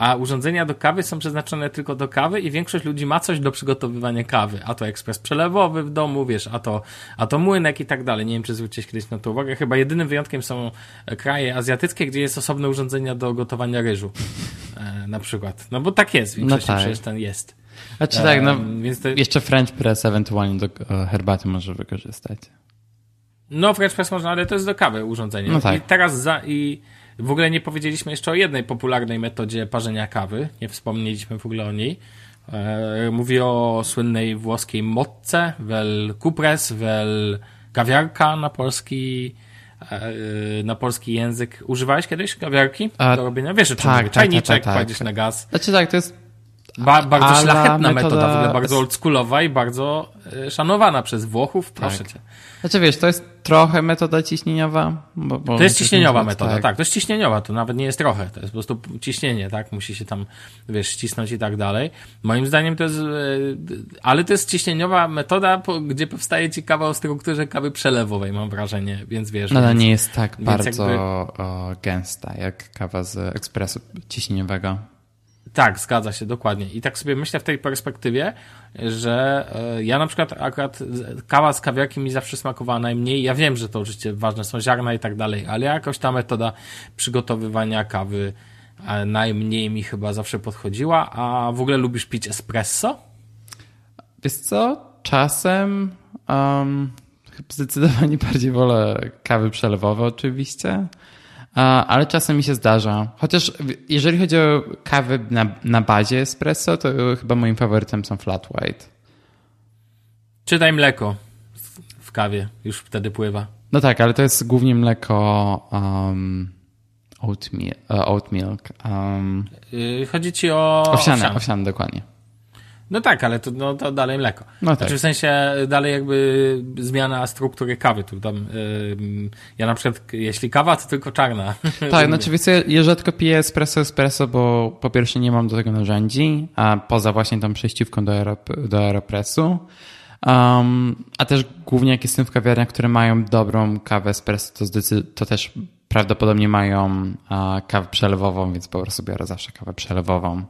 A: a urządzenia do kawy są przeznaczone tylko do kawy i większość ludzi ma coś do przygotowywania kawy. A to ekspres przelewowy w domu, wiesz, a to, a to młynek i tak dalej. Nie wiem, czy zwróciłeś kiedyś na to uwagę. Chyba jedynym wyjątkiem są kraje azjatyckie, gdzie jest osobne urządzenia do gotowania ryżu. E, na przykład. No bo tak jest, w większości no tak. przecież ten jest.
B: Znaczy e, tak, no więc to... jeszcze French press ewentualnie do e, herbaty może wykorzystać.
A: No French press można, ale to jest do kawy urządzenie. No tak. I teraz za... i w ogóle nie powiedzieliśmy jeszcze o jednej popularnej metodzie parzenia kawy. Nie wspomnieliśmy w ogóle o niej. E, mówię o słynnej włoskiej motce, wel kupres, wel kawiarka na polski. e, na polski język. Używałeś kiedyś kawiarki
B: A,
A: do robienia? Wiesz,
B: tak, tak, tak,
A: Czajniczek
B: tak, tak.
A: kładziesz na gaz.
B: Znaczy tak, to jest
A: Ba bardzo
B: ala
A: szlachetna metoda,
B: metoda-
A: w ogóle bardzo oldschoolowa i bardzo e, szanowana przez Włochów, proszę
B: Tak.
A: cię.
B: Znaczy wiesz, to jest trochę metoda ciśnieniowa. Bo, bo
A: To jest ciśnieniowa metoda, tak. to jest ciśnieniowa, to nawet nie jest trochę, to jest po prostu ciśnienie, tak, musi się tam, wiesz, ścisnąć i tak dalej. Moim zdaniem to jest, e, ale to jest ciśnieniowa metoda, gdzie powstaje ci kawa o strukturze kawy przelewowej, mam wrażenie, więc wiesz.
B: No,
A: więc,
B: nie jest tak bardzo
A: jakby-
B: gęsta jak kawa z ekspresu ciśnieniowego.
A: Tak, zgadza się, dokładnie. I tak sobie myślę w tej perspektywie, że e, ja na przykład akurat kawa z kawiarki mi zawsze smakowała najmniej. Ja wiem, że to oczywiście ważne są ziarna i tak dalej, ale jakoś ta metoda przygotowywania kawy e, najmniej mi chyba zawsze podchodziła. A w ogóle lubisz pić espresso?
B: Wiesz co, czasem um, zdecydowanie bardziej wolę kawy przelewowe oczywiście, ale czasem mi się zdarza. Chociaż jeżeli chodzi o kawy na, na bazie espresso, to chyba moim faworytem są flat white.
A: Czytaj mleko w- w kawie, już wtedy pływa.
B: No tak, ale to jest głównie mleko um, oat, milk, oat milk um,
A: Yy, Chodzi ci o
B: owsiane,
A: owsiane.
B: owsiane dokładnie.
A: No tak, ale to, no, to dalej mleko.
B: No tak.
A: Znaczy w sensie dalej jakby zmiana struktury kawy. Tu tam, ym, ja na przykład, jeśli kawa, to tylko czarna.
B: Tak, *laughs* znaczy wiesz co, ja rzadko piję espresso espresso, bo po pierwsze nie mam do tego narzędzi, a poza właśnie tą przejściówką do, aerop- do aeropressu. Um, a też głównie jak jestem w kawiarniach, które mają dobrą kawę espresso, to, zdecy- to też prawdopodobnie mają a, kawę przelewową, więc po prostu biorę zawsze kawę przelewową.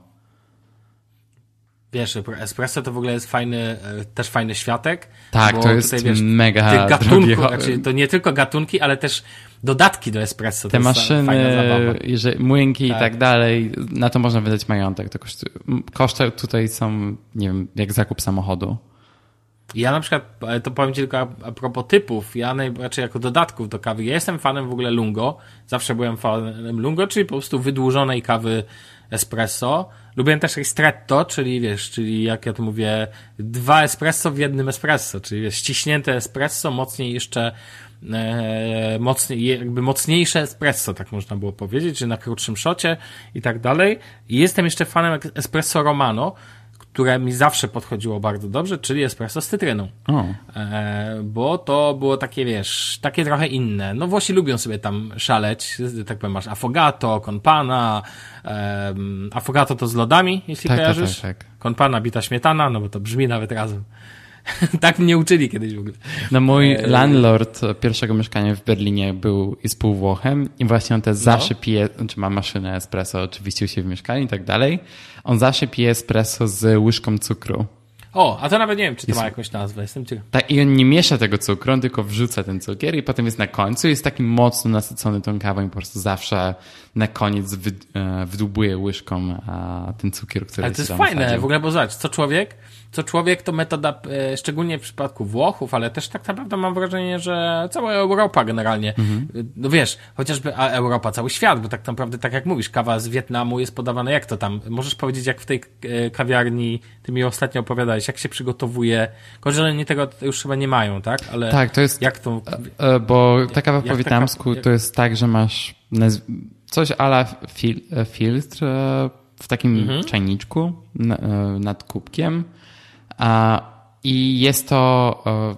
A: Wiesz, espresso to w ogóle jest fajny, e, też fajny światek.
B: Tak, to jest
A: tutaj, wiesz,
B: mega
A: gatunków, znaczy, to nie tylko gatunki, ale też dodatki do espresso.
B: Te maszyny, jeżeli, młynki
A: Tak.
B: i tak dalej, na to można wydać majątek. To kosztuje, koszty tutaj są, nie wiem, jak zakup samochodu.
A: Ja na przykład, ale to powiem ci tylko a, a propos typów, ja najraczej jako dodatków do kawy, ja jestem fanem w ogóle lungo, zawsze byłem fanem lungo, czyli po prostu wydłużonej kawy espresso. Lubiłem też ristretto, czyli wiesz, czyli jak ja to mówię, dwa espresso w jednym espresso, czyli wiesz, ściśnięte espresso, mocniej jeszcze e, mocniej, jakby mocniejsze espresso, tak można było powiedzieć, że na krótszym szocie i tak dalej. I jestem jeszcze fanem espresso romano, które mi zawsze podchodziło bardzo dobrze, czyli espresso z cytryną. E, bo to było takie, wiesz, takie trochę inne. No Włosi lubią sobie tam szaleć, tak powiem, masz affogato, konpana, em, affogato to z lodami, jeśli
B: Tak, tak,
A: kojarzysz.
B: tak, tak.
A: Konpana, bita śmietana, no bo to brzmi nawet razem. *laughs* tak mnie uczyli kiedyś w ogóle.
B: No mój
A: E,
B: landlord pierwszego mieszkania w Berlinie był i półwłochem i właśnie on też
A: No.
B: zawsze pije, czy ma maszynę espresso oczywiście u siebie w mieszkaniu i tak dalej. On zawsze pije espresso z łyżką cukru.
A: O, a to nawet nie wiem, czy to ma jakąś nazwę, jestem ciekaw.
B: Tak, i on nie miesza tego cukru, on tylko wrzuca ten cukier i potem jest na końcu. Jest taki mocno nasycony tą kawą i po prostu zawsze na koniec wy, e, wdłubuje łyżką ten cukier, który
A: Ale to jest fajne,
B: wsadził.
A: w ogóle, bo zobacz, co człowiek, co człowiek to metoda, e, szczególnie w przypadku Włochów, ale też tak naprawdę mam wrażenie, że cała Europa generalnie,
B: Mhm.
A: E, no wiesz, chociażby a Europa, cały świat, bo tak naprawdę, tak jak mówisz, kawa z Wietnamu jest podawana, jak to tam, możesz powiedzieć, jak w tej e, kawiarni, ty mi ostatnio opowiadałeś, jak się przygotowuje, że oni tego już chyba nie mają, tak? Ale
B: Tak, to jest
A: jak to,
B: Bo ta kawa po wietnamsku to jest tak, że masz coś ala fil filtr w takim
A: Mhm.
B: czajniczku na- nad kubkiem i jest to, e,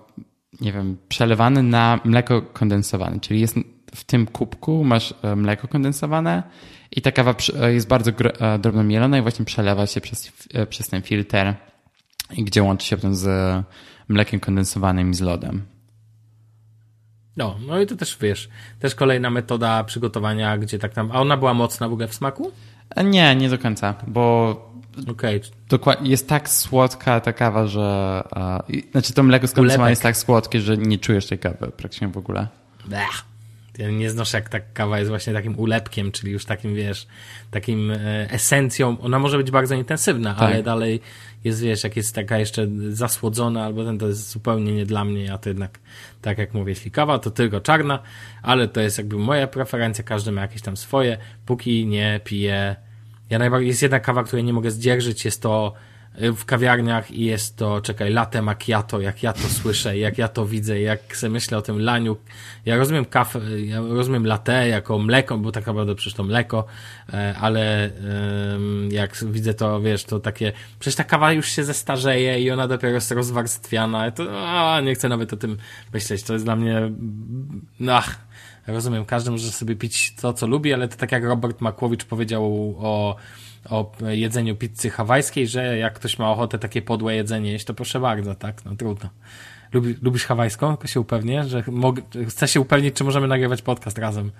B: nie wiem, przelewane na mleko kondensowane, czyli jest w tym kubku masz e, mleko kondensowane i ta kawa e, jest bardzo gro- e, drobno mielona i właśnie przelewa się przez, przez ten filtr, gdzie łączy się potem z mlekiem kondensowanym i z lodem.
A: no, no i to też, wiesz, też kolejna metoda przygotowania, gdzie tak tam, a ona była mocna w ogóle w smaku?
B: Nie, nie do końca, bo
A: Okej,
B: dokładnie jest tak słodka ta kawa, że. A, i, znaczy to mleko skondensowane jest tak słodkie, że nie czujesz tej kawy praktycznie w ogóle.
A: Blech. Ja nie znoszę, jak ta kawa jest właśnie takim ulepkiem, czyli już takim, wiesz, takim e, esencją. Ona może być bardzo intensywna,
B: Tak.
A: ale dalej jest, wiesz, jak jest taka jeszcze zasłodzona, albo ten to jest zupełnie nie dla mnie. Ja to jednak, tak jak mówię, jeśli kawa, to tylko czarna, ale to jest jakby moja preferencja, każdy ma jakieś tam swoje. Póki nie piję. Ja najbardziej, jest jedna kawa, której nie mogę zdzierżyć, jest to y, w kawiarniach i jest to, czekaj, latte macchiato, jak ja to słyszę, jak ja to widzę, jak sobie myślę o tym laniu. Ja rozumiem kawę, ja rozumiem latte jako mleko, bo tak naprawdę przecież to mleko, e, ale jak widzę to, wiesz, to takie, przecież ta kawa już się zestarzeje i ona dopiero jest rozwarstwiana, to a, nie chcę nawet o tym myśleć, to jest dla mnie, ach, rozumiem, każdy może sobie pić to, co lubi, ale to tak jak Robert Makłowicz powiedział o, o jedzeniu pizzy hawajskiej, że jak ktoś ma ochotę takie podłe jedzenie jeść, to proszę bardzo, tak? No trudno. Lubi, lubisz hawajską? Tylko się upewnię, że mogę, chcę się upewnić, czy możemy nagrywać podcast razem.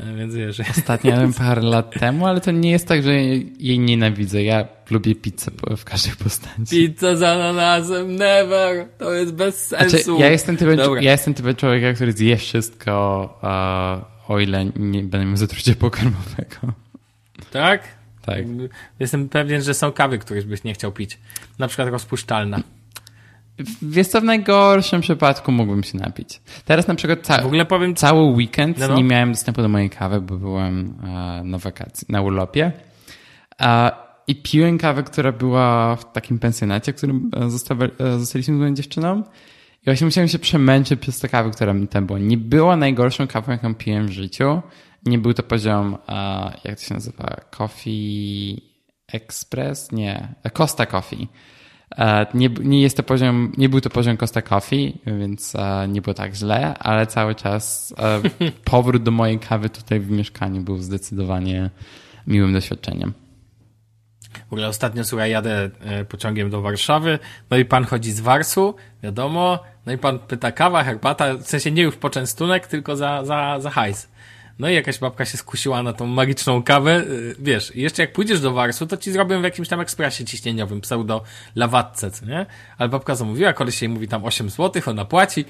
A: E, więc wiesz.
B: Ostatnio jadłem *laughs* parę lat temu, ale to nie jest tak, że jej nienawidzę. Ja lubię pizzę w każdej postaci.
A: Pizza z ananasem, never! To jest bez znaczy, sensu.
B: Znaczy, ja, jestem typem, ja jestem typem człowieka, który zje wszystko, o ile nie będę miał zatrucia pokarmowego.
A: Tak?
B: Tak.
A: Jestem pewien, że są kawy, których byś nie chciał pić. Na przykład rozpuszczalna.
B: Wiesz co, w najgorszym przypadku mógłbym się napić. Teraz na przykład ca w ogóle powiem... cały weekend no no. nie miałem dostępu do mojej kawy, bo byłem e, na wakacji, na urlopie. E, I piłem kawę, która była w takim pensjonacie, w którym e, zostaliśmy z moją dziewczyną. I właśnie musiałem się przemęczyć przez tę kawę, która mi tam była. Nie była najgorszą kawą, jaką piłem w życiu. Nie był to poziom, jak to się nazywa, Coffee Express? Nie, Costa Coffee E, nie, nie jest to poziom, nie był to poziom Costa Coffee, więc e, nie było tak źle, ale cały czas e, *laughs* powrót do mojej kawy tutaj w mieszkaniu był zdecydowanie miłym doświadczeniem.
A: W ogóle ostatnio, słuchaj, jadę pociągiem do Warszawy, no i pan chodzi z Warsu, wiadomo, no i pan pyta kawa, herbata, w sensie nie już poczęstunek, tylko za, za, za hajs. No i jakaś babka się skusiła na tą magiczną kawę. Y, wiesz, jeszcze jak pójdziesz do Warsu, to ci zrobią w jakimś tam ekspresie ciśnieniowym, pseudo lawatce, nie? Ale babka zamówiła, koleś jej mówi tam 8 zł, ona płaci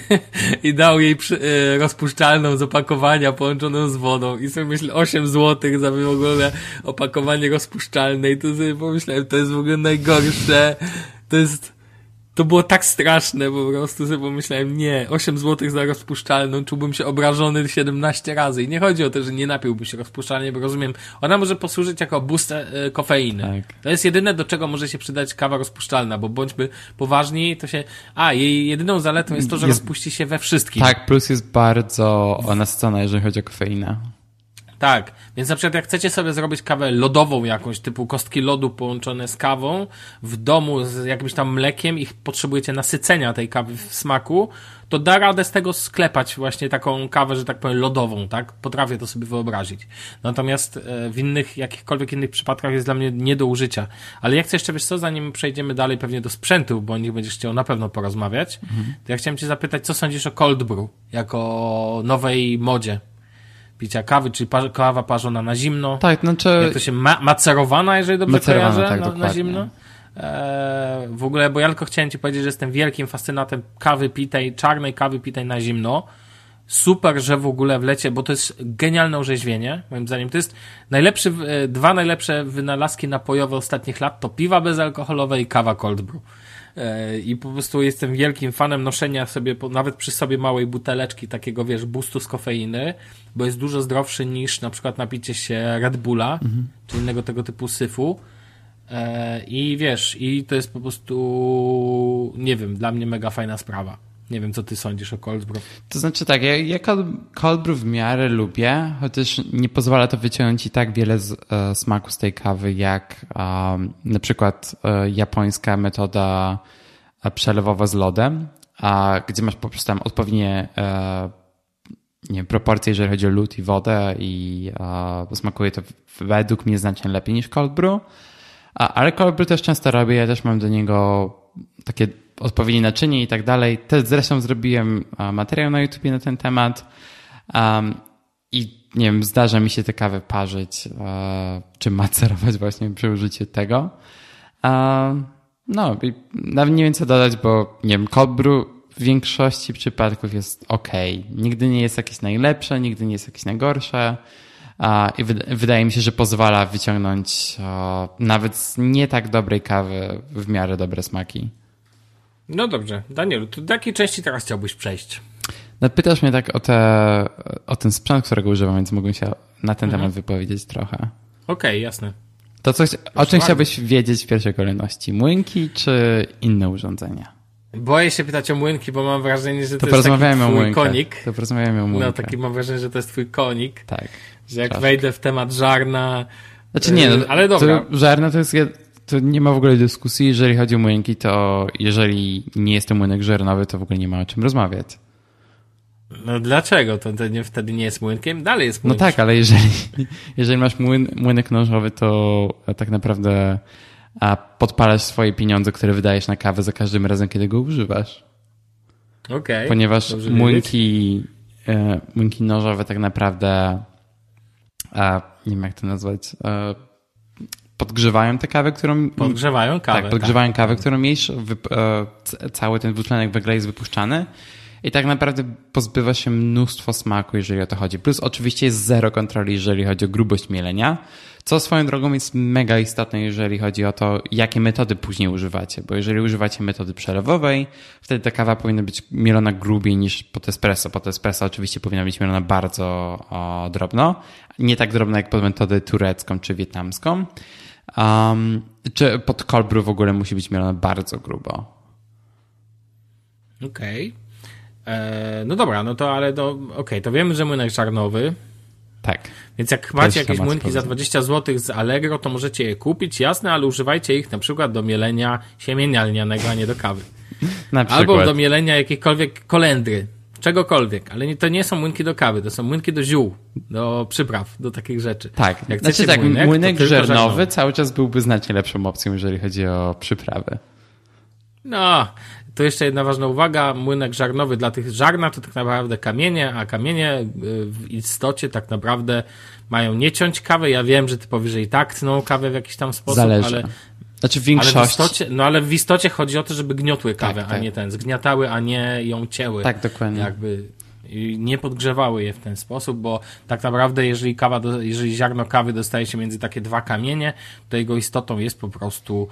A: *laughs* i dał jej przy, y, rozpuszczalną z opakowania połączoną z wodą i sobie myślę 8 zł za w ogóle opakowanie rozpuszczalne i to sobie pomyślałem, to jest w ogóle najgorsze. To jest to było tak straszne po prostu, że pomyślałem, nie, 8 zł za rozpuszczalną, czułbym się obrażony 17 razy. I nie chodzi o to, że nie napiłbym się rozpuszczalnie, bo rozumiem, ona może posłużyć jako booster e, kofeiny. Tak. To jest jedyne, do czego może się przydać kawa rozpuszczalna, bo bądźmy poważni, to się, a, jej jedyną zaletą jest to, że jest... rozpuści się we wszystkim.
B: Tak, plus jest bardzo nasycona, jeżeli chodzi o kofeinę.
A: Tak, więc na przykład jak chcecie sobie zrobić kawę lodową jakąś, typu kostki lodu połączone z kawą w domu z jakimś tam mlekiem i potrzebujecie nasycenia tej kawy w smaku, to da radę z tego sklepać właśnie taką kawę, że tak powiem lodową, tak? Potrafię to sobie wyobrazić. Natomiast e, w innych, jakichkolwiek innych przypadkach jest dla mnie nie do użycia. Ale ja chcę jeszcze, wiesz co, zanim przejdziemy dalej pewnie do sprzętu, bo o nich będziesz chciał na pewno porozmawiać, mhm. to ja chciałem cię zapytać, co sądzisz o cold brew jako nowej modzie picia kawy, czyli pa kawa parzona na zimno.
B: Tak, znaczy...
A: Jak to się ma macerowana, jeżeli dobrze macerowana, kojarzę, tak, na, na, zimno. Eee, w ogóle, bo ja tylko chciałem ci powiedzieć, że jestem wielkim fascynatem kawy pitej, czarnej kawy pitej na zimno. Super, że w ogóle w lecie, bo to jest genialne orzeźwienie, moim zdaniem. To jest najlepszy, e, dwa najlepsze wynalazki napojowe ostatnich lat to piwa bezalkoholowe i kawa cold brew i po prostu jestem wielkim fanem noszenia sobie, nawet przy sobie małej buteleczki takiego, wiesz, boostu z kofeiny, bo jest dużo zdrowszy niż na przykład napicie się Red Bulla, mhm. czy innego tego typu syfu. E, I wiesz, i to jest po prostu, nie wiem, dla mnie mega fajna sprawa. Nie wiem, co ty sądzisz o cold brew.
B: To znaczy tak, ja, ja cold brew w miarę lubię, chociaż nie pozwala to wyciągnąć i tak wiele z, e, smaku z tej kawy, jak e, na przykład e, japońska metoda e, przelewowa z lodem, a gdzie masz po prostu tam odpowiednie e, nie wiem, proporcje, jeżeli chodzi o lód i wodę i e, smakuje to według mnie znacznie lepiej niż cold brew. A, ale cold brew też często robię, ja też mam do niego takie odpowiednie naczynie i tak dalej. Też zresztą zrobiłem materiał na YouTube na ten temat um, i nie wiem, zdarza mi się tę kawę parzyć e, czy macerować właśnie przy użyciu tego. No, nawet nie wiem co dodać, bo nie wiem, brew w większości przypadków jest ok. Nigdy nie jest jakieś najlepsze, nigdy nie jest jakieś najgorsze. I wydaje mi się, że pozwala wyciągnąć nawet z nie tak dobrej kawy w miarę dobre smaki.
A: No dobrze, Danielu, to do jakiej części teraz chciałbyś przejść?
B: No, pytasz mnie tak o, te, o ten sprzęt, którego używam, więc mogłem się na ten mhm. temat wypowiedzieć trochę. Okej,
A: okay, jasne.
B: To coś, o czym chciałbyś wiedzieć w pierwszej kolejności? Młynki czy inne urządzenia?
A: Boję się pytać o młynki, bo mam wrażenie, że to,
B: to
A: jest taki
B: o
A: twój konik.
B: To porozmawiamy o młynkach.
A: No, taki mam wrażenie, że to jest twój konik.
B: Tak.
A: Że jak wejdę w temat żarna...
B: Znaczy nie, no,
A: y, ale dobra.
B: To żarna to jest... To nie ma w ogóle dyskusji, jeżeli chodzi o młynki, to jeżeli nie jest to młynek żarnowy, to w ogóle nie ma o czym rozmawiać.
A: No dlaczego? To, to nie, wtedy nie jest młynkiem? Dalej jest młynkiem.
B: No tak, ale jeżeli, *laughs* jeżeli masz młyn, młynek nożowy, to tak naprawdę a podpalasz swoje pieniądze, które wydajesz na kawę za każdym razem, kiedy go używasz.
A: Okej. Okay,
B: Ponieważ młynki, e, młynki nożowe tak naprawdę a, nie wiem jak to nazwać e, podgrzewają tę kawę, którą...
A: Podgrzewają kawę.
B: Tak, podgrzewają tak. kawę, którą jesz, e, cały ten dwutlenek węgla jest wypuszczany i tak naprawdę pozbywa się mnóstwo smaku, jeżeli o to chodzi. Plus oczywiście jest zero kontroli, jeżeli chodzi o grubość mielenia, co swoją drogą jest mega istotne, jeżeli chodzi o to, jakie metody później używacie. Bo jeżeli używacie metody przelewowej, wtedy ta kawa powinna być mielona grubiej niż pod espresso. Pod espresso oczywiście powinna być mielona bardzo o, drobno. Nie tak drobno jak pod metodę turecką czy wietnamską. Um, czy pod cold brew w ogóle musi być mielona bardzo grubo.
A: Okej. Okay. E, no dobra, no to ale to okej, okay, to wiemy, że młynek czarnowy.
B: Tak.
A: Więc jak macie jakieś młynki za 20 zł z Allegro, to możecie je kupić, jasne, ale używajcie ich na przykład do mielenia siemienia lnianego, a nie do kawy. *laughs*
B: Na przykład.
A: Albo do mielenia jakiejkolwiek kolendry, czegokolwiek, ale nie, to nie są młynki do kawy, to są młynki do ziół, do przypraw, do takich rzeczy.
B: Tak, jak znaczy tak, młynek, młynek żernowy cały czas byłby znacznie lepszą opcją, jeżeli chodzi o przyprawy.
A: No, to jeszcze jedna ważna uwaga, młynek żarnowy dla tych żarna to tak naprawdę kamienie, a kamienie y, w istocie tak naprawdę mają nie ciąć kawę. Ja wiem, że ty powiesz, że i tak tną kawę w jakiś tam sposób,
B: Zależy.
A: ale...
B: Znaczy w większości... Ale
A: w istocie, no ale w istocie chodzi o to, żeby gniotły tak, kawę, tak, tak. a nie ten, zgniatały, a nie ją cięły.
B: Tak, dokładnie.
A: Jakby nie podgrzewały je w ten sposób, bo tak naprawdę jeżeli kawa, jeżeli ziarno kawy dostaje się między takie dwa kamienie, to jego istotą jest po prostu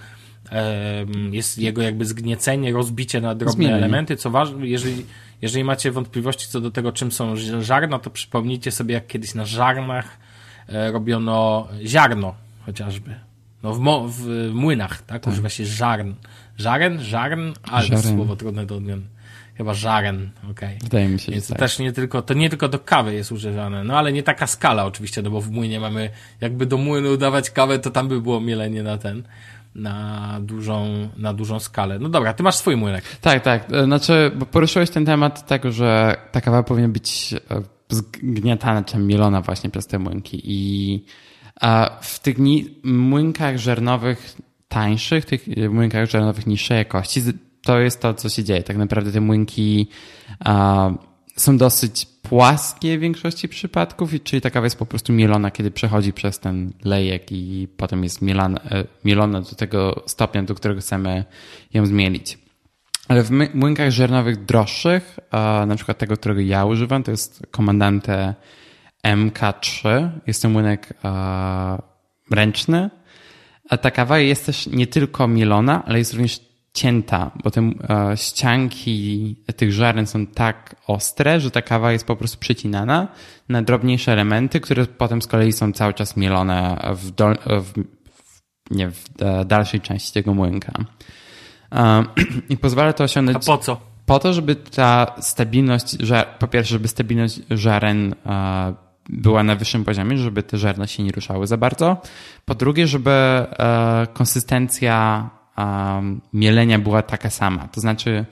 A: jest jego jakby zgniecenie, rozbicie na drobne Zmienienie. elementy, co ważne, jeżeli, jeżeli macie wątpliwości co do tego, czym są żarna, to przypomnijcie sobie, jak kiedyś na żarnach e, robiono ziarno chociażby. No w, mo, w młynach, tak? tak? Używa się żarn. Żaren? Żarn? Ale to słowo trudne do odmiany. Chyba żaren, okej. Okay.
B: Wydaje mi się,
A: Więc
B: że tak.
A: też nie tylko, to nie tylko do kawy jest używane, no ale nie taka skala oczywiście, no bo w młynie mamy, jakby do młynu dawać kawę, to tam by było mielenie na ten, na dużą, na dużą skalę. No dobra, ty masz swój młynek.
B: Tak, tak. E, znaczy, bo poruszyłeś ten temat tego, że ta kawa powinna być e, zgniatana czy mielona właśnie przez te młynki i w tych młynkach żernowych tańszych, tych młynkach żernowych niższej jakości, to jest to, co się dzieje. Tak naprawdę te młynki są dosyć płaskie w większości przypadków, czyli ta kawa jest po prostu mielona, kiedy przechodzi przez ten lejek i potem jest mielana, e, mielona do tego stopnia, do którego chcemy ją zmielić. Ale w młynkach żernowych droższych, na przykład tego, którego ja używam, to jest Komandante MK3. Jest to młynek ręczny. A ta kawa jest też nie tylko mielona, ale jest również cięta, bo te e, ścianki tych żaren są tak ostre, że ta kawa jest po prostu przecinana na drobniejsze elementy, które potem z kolei są cały czas mielone w, do, w, nie, w dalszej części tego młynka. E, *clears throat* I pozwala to osiągnąć...
A: A po co?
B: Po to, żeby ta stabilność, po pierwsze, żeby stabilność żaren e, była na wyższym poziomie, żeby te żarna się nie ruszały za bardzo. Po drugie, żeby konsystencja um, mielenia była taka sama. To znaczy,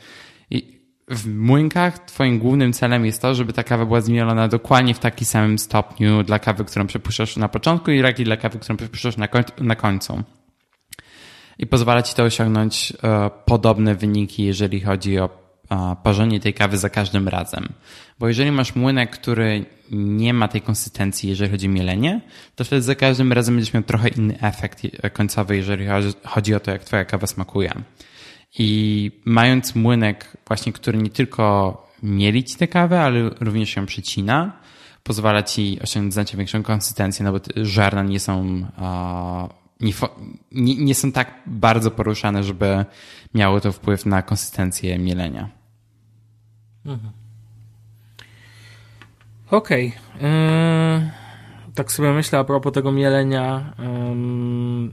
B: w młynkach twoim głównym celem jest to, żeby ta kawa była zmielona dokładnie w takim samym stopniu dla kawy, którą przepuszczasz na początku i jak i dla kawy, którą przepuszczasz na, koń na końcu. I pozwala ci to osiągnąć e, podobne wyniki, jeżeli chodzi o parzenie tej kawy za każdym razem. Bo jeżeli masz młynek, który nie ma tej konsystencji, jeżeli chodzi o mielenie, to wtedy za każdym razem będziesz miał trochę inny efekt końcowy, jeżeli chodzi o to, jak twoja kawa smakuje. I mając młynek właśnie, który nie tylko mieli ci tę kawę, ale również ją przycina, pozwala ci osiągnąć znacznie większą konsystencję, no bo żarna nie są, nie, nie, nie są tak bardzo poruszane, żeby miało to wpływ na konsystencję mielenia. Mhm.
A: Okej. Okay. Yy, tak sobie myślę a propos tego mielenia. Yy, mm,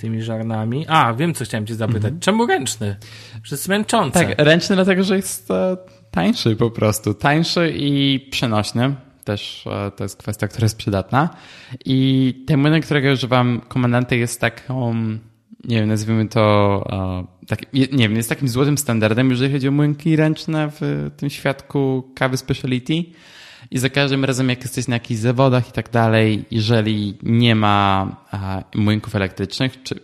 A: tymi żarnami. A, wiem, co chciałem cię zapytać. Mhm. Czemu ręczny? Że jest męczące.
B: Tak, ręczny dlatego, że jest e, tańszy po prostu. Tańszy i przenośny. Też e, to jest kwestia, która jest przydatna. I ten młynek, którego używam, komendanty jest taką, nie wiem, nazwijmy to, e, tak, nie wiem, jest takim złotym standardem, jeżeli chodzi o młynki ręczne w tym świadku kawy speciality. I za każdym razem, jak jesteś na jakichś zawodach i tak dalej, jeżeli nie ma a, młynków elektrycznych, czy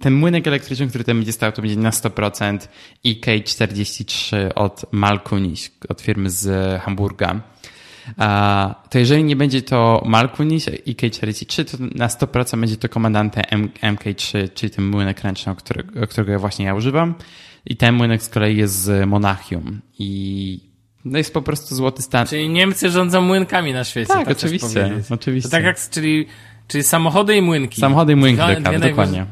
B: ten młynek elektryczny, który tam będzie stał, to będzie na 100% IK43 od Malkuniś, od firmy z Hamburga. To jeżeli nie będzie to Malkuniś IK43, to na 100% będzie to komandante MK3, czyli ten młynek ręczny, którego, którego właśnie ja używam. I ten młynek z kolei jest z Monachium. I no jest po prostu złoty stan.
A: Czyli Niemcy rządzą młynkami na świecie.
B: Tak, tak oczywiście. oczywiście.
A: To tak jak, czyli, czyli samochody i młynki.
B: Samochody i młynki, dwie, dwie dokładnie.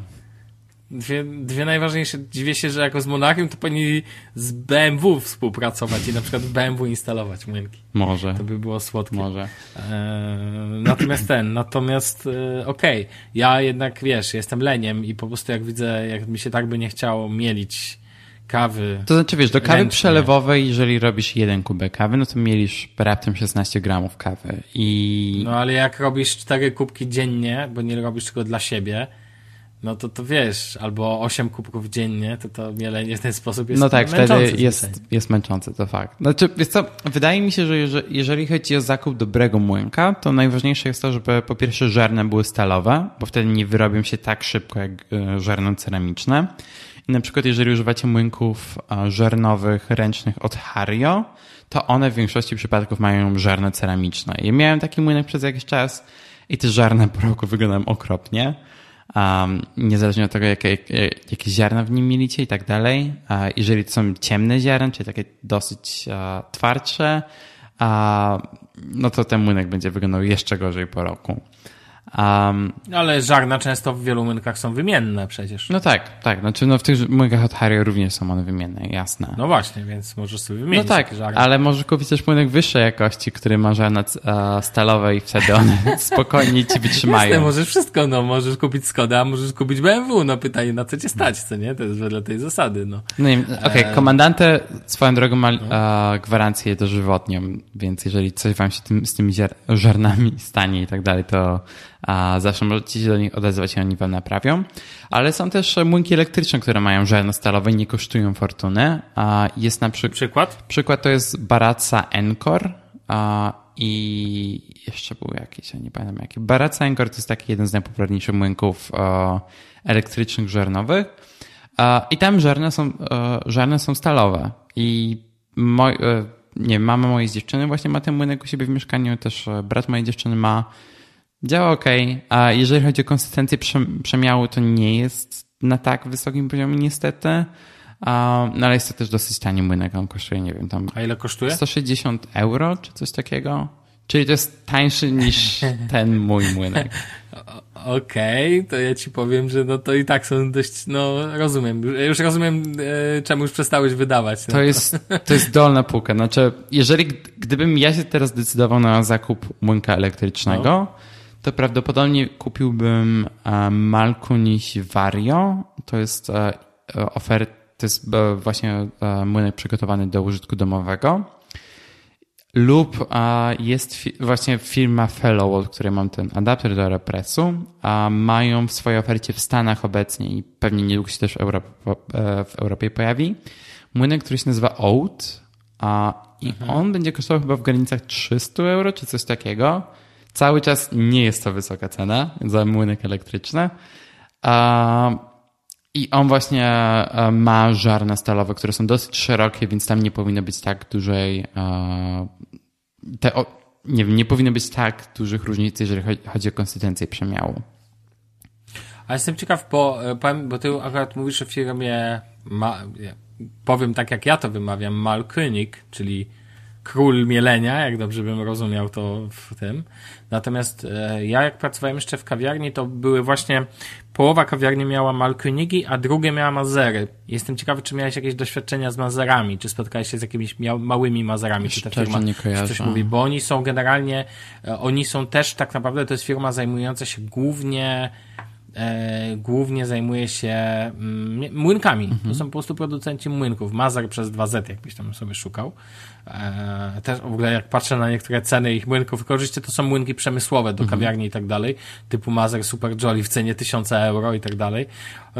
A: Dwie, dwie najważniejsze, dziwię się, że jako z Monachium to powinni z BMW współpracować i na przykład BMW instalować młynki.
B: Może.
A: To by było słodkie.
B: Może.
A: E, natomiast ten, natomiast e, okej, okay. ja jednak, wiesz, jestem leniem i po prostu jak widzę, jak mi się tak by nie chciało mielić kawy.
B: To znaczy, wiesz, do kawy ręcznie. przelewowej, jeżeli robisz jeden kubek kawy, no to mielisz raptem 16 gramów kawy. I...
A: No ale jak robisz cztery kubki dziennie, bo nie robisz tego dla siebie, no to to wiesz, albo 8 kubków dziennie, to to mielenie w ten sposób jest
B: No tak, wtedy jest, jest męczące, to fakt. Znaczy, wiesz co, wydaje mi się, że jeżeli chodzi o zakup dobrego młynka, to najważniejsze jest to, żeby po pierwsze żarne były stalowe, bo wtedy nie wyrobią się tak szybko jak e, żarne ceramiczne. I na przykład jeżeli używacie młynków żernowych, ręcznych od Hario, to one w większości przypadków mają żarne ceramiczne. Ja miałem taki młynek przez jakiś czas i te żarne po roku wyglądają okropnie. Um, niezależnie od tego, jakie, jakie ziarna w nim mielicie i tak dalej. jeżeli to są ciemne ziarna, czyli takie dosyć uh, twardsze, uh, no to ten młynek będzie wyglądał jeszcze gorzej po roku.
A: Um, Ale żarna często w wielu młynkach są wymienne przecież.
B: No tak, tak. Znaczy no w tych młynkach od Harry również są one wymienne, jasne.
A: No właśnie, więc możesz sobie wymienić
B: No tak, ale możesz kupić też młynek wyższej jakości, który ma żarna stalowe i wtedy one *laughs* spokojnie ci wytrzymają.
A: Jasne, możesz wszystko, no. Możesz kupić Skoda, możesz kupić BMW, no pytanie na co cię stać, co nie? To jest wedle tej zasady, no.
B: No okej, okay, komandante swoją drogą ma no. gwarancję dożywotnią, więc jeżeli coś wam się tym, z tymi żarnami stanie i tak dalej, to a zawsze możecie się do nich odezwać i oni wam naprawią. Ale są też młynki elektryczne, które mają żarno stalowe i nie kosztują fortuny. A jest na przykład...
A: Przykład?
B: Przykład to jest Baraca Encore i jeszcze był jakiś, ja nie pamiętam jaki. Baraca Encore to jest taki jeden z najpopularniejszych młynków elektrycznych żarnowych. I tam żarne są, żarne są stalowe. I moj, e, nie mama mojej dziewczyny właśnie ma ten młynek u siebie w mieszkaniu, też e, brat mojej dziewczyny ma Działa ok, a jeżeli chodzi o konsystencję przemiału, to nie jest na tak wysokim poziomie niestety. No ale jest to też dosyć tani młynek, on kosztuje, nie wiem, tam...
A: A ile kosztuje?
B: 160 euro, czy coś takiego. Czyli to jest tańszy niż *laughs* ten mój młynek.
A: Okej, okay, to ja ci powiem, że no to i tak są dość, no rozumiem. Już rozumiem, e, czemu już przestałeś wydawać.
B: No. To, jest, to jest dolna półka. Znaczy, jeżeli, gdybym ja się teraz decydował na zakup młynka elektrycznego, no to prawdopodobnie kupiłbym e, Malkunis Vario. To jest e, ofert, to jest e, właśnie młynek przygotowany do użytku domowego. Lub jest właśnie firma Fellow, od której mam ten adapter do represu. Mają w swojej ofercie w Stanach obecnie i pewnie niedługo się też w Europie, w Europie pojawi. Młynek, który się nazywa Oat. I mhm. on będzie kosztował chyba w granicach 300 euro, czy coś takiego. Cały czas nie jest to wysoka cena za młynek elektryczny. I on właśnie ma żarne stalowe, które są dosyć szerokie, więc tam nie powinno być tak dużej. Te, nie wiem, nie powinno być tak dużych różnic, jeżeli chodzi o konsystencję przemiału.
A: A jestem ciekaw, bo, bo ty akurat mówisz o firmie, ma, powiem tak jak ja to wymawiam, Malkönig, czyli król mielenia, jak dobrze bym rozumiał to w tym. Natomiast e, ja jak pracowałem jeszcze w kawiarni, to były właśnie połowa kawiarni miała Malkönigi, a drugie miała Mazery. Jestem ciekawy, czy miałeś jakieś doświadczenia z Mazerami, czy spotkałeś się z jakimiś małymi Mazerami, czy ta firma
B: nie kojarzę.
A: coś mówi, bo oni są generalnie, e, oni są też tak naprawdę, to jest firma zajmująca się głównie e, głównie zajmuje się mm, młynkami. Mhm. To są po prostu producenci młynków. Mazar przez 2Z, jakbyś tam sobie szukał. E, też w ogóle jak patrzę na niektóre ceny ich młynków, oczywiście to są młynki przemysłowe do mhm. kawiarni i tak dalej, typu Mazar Super Jolly w cenie 1000 euro i tak dalej.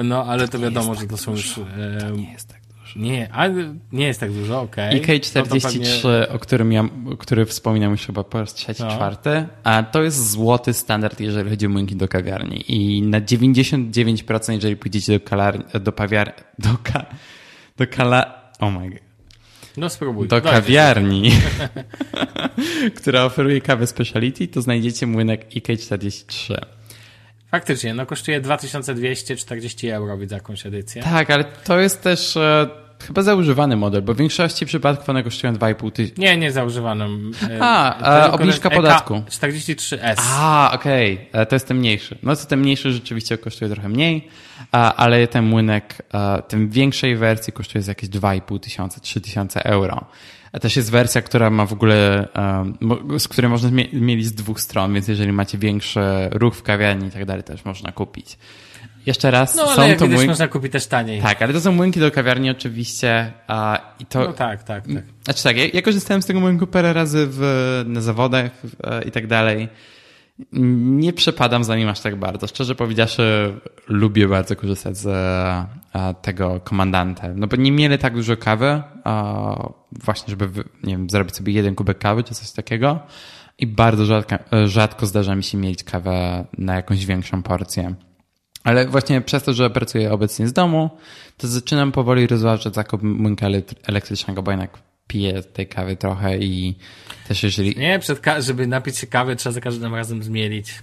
A: No ale to, to wiadomo, że to są już... E,
B: to nie jest tak
A: nie, ale nie jest tak dużo, okej.
B: Okay. IK43, pewnie... o którym ja, który wspominam już chyba po raz trzeci, no. czwarty, a to jest złoty standard, jeżeli chodzi o młynki do kawiarni. I na 99%, jeżeli pójdziecie do kalarni, do pawiar, do, ka, do kala, oh my god.
A: No spróbuj.
B: Do kawiarni, *laughs* która oferuje kawę speciality, to znajdziecie młynek IK43.
A: Faktycznie, no kosztuje 2240 euro, widzę jakąś edycję.
B: Tak, ale to jest też e, chyba zaużywany model, bo w większości przypadków one kosztują 2,5 tysiąca.
A: Nie, nie zaużywanym.
B: E, A, e, obniżka podatku.
A: 43S.
B: A, okej, okay. E, to jest ten mniejszy. No to ten mniejszy rzeczywiście kosztuje trochę mniej, ale ten młynek, ten większej wersji kosztuje jakieś 2,5 tysiąca, 3 tysiące euro. Też jest wersja, która ma w ogóle, z której można mieli z dwóch stron, więc jeżeli macie większy ruch w kawiarni i tak dalej, też można kupić. Jeszcze raz,
A: no, ale są to młynki. można kupić też taniej.
B: Tak, ale to są młynki do kawiarni oczywiście. A, i to...
A: No tak, tak, tak.
B: Znaczy tak, ja, ja korzystałem z tego młynku parę razy w, na zawodach i tak dalej. Nie przepadam za nim aż tak bardzo. Szczerze powiedziawszy, lubię bardzo korzystać z tego komandanta. No bo nie mieli tak dużo kawy, właśnie żeby, nie wiem, zrobić sobie jeden kubek kawy czy coś takiego. I bardzo rzadko, rzadko zdarza mi się mieć kawę na jakąś większą porcję. Ale właśnie przez to, że pracuję obecnie z domu, to zaczynam powoli rozważać zakup młynka elektrycznego, bo jednak piję tej kawy trochę i też jeżeli...
A: Nie, przed żeby napić się kawy trzeba za każdym razem zmielić.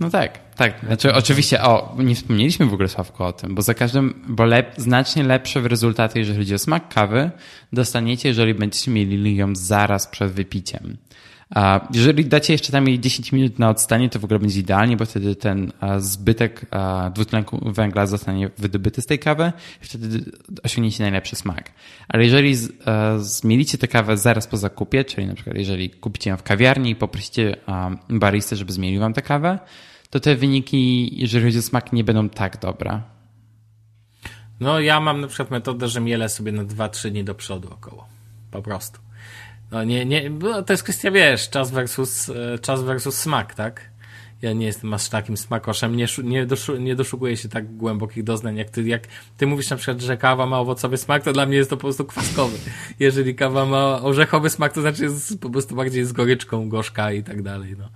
B: No tak, tak. Znaczy, oczywiście, o, nie wspomnieliśmy w ogóle Sławko o tym, bo za każdym, bo lep, znacznie lepsze rezultaty, jeżeli chodzi o smak kawy, dostaniecie, jeżeli będziecie mieli ją zaraz przed wypiciem. Jeżeli dacie jeszcze tam 10 minut na odstanie, to w ogóle będzie idealnie, bo wtedy ten zbytek dwutlenku węgla zostanie wydobyty z tej kawy i wtedy osiągniecie najlepszy smak. Ale jeżeli zmielicie tę kawę zaraz po zakupie, czyli na przykład jeżeli kupicie ją w kawiarni i poprosicie baristę, żeby zmielił wam tę kawę, to te wyniki, jeżeli chodzi o smak, nie będą tak dobre.
A: No ja mam na przykład metodę, że mielę sobie na 2-3 dni do przodu około. Po prostu. No nie, nie, to jest kwestia, wiesz, czas versus, e, czas versus smak, tak? Ja nie jestem aż takim smakoszem, nie, nie, doszu, nie doszukuję się tak głębokich doznań, jak ty, jak ty mówisz na przykład, że kawa ma owocowy smak, to dla mnie jest to po prostu kwaskowy. Jeżeli kawa ma orzechowy smak, to znaczy jest po prostu bardziej z goryczką, gorzka i tak dalej, no.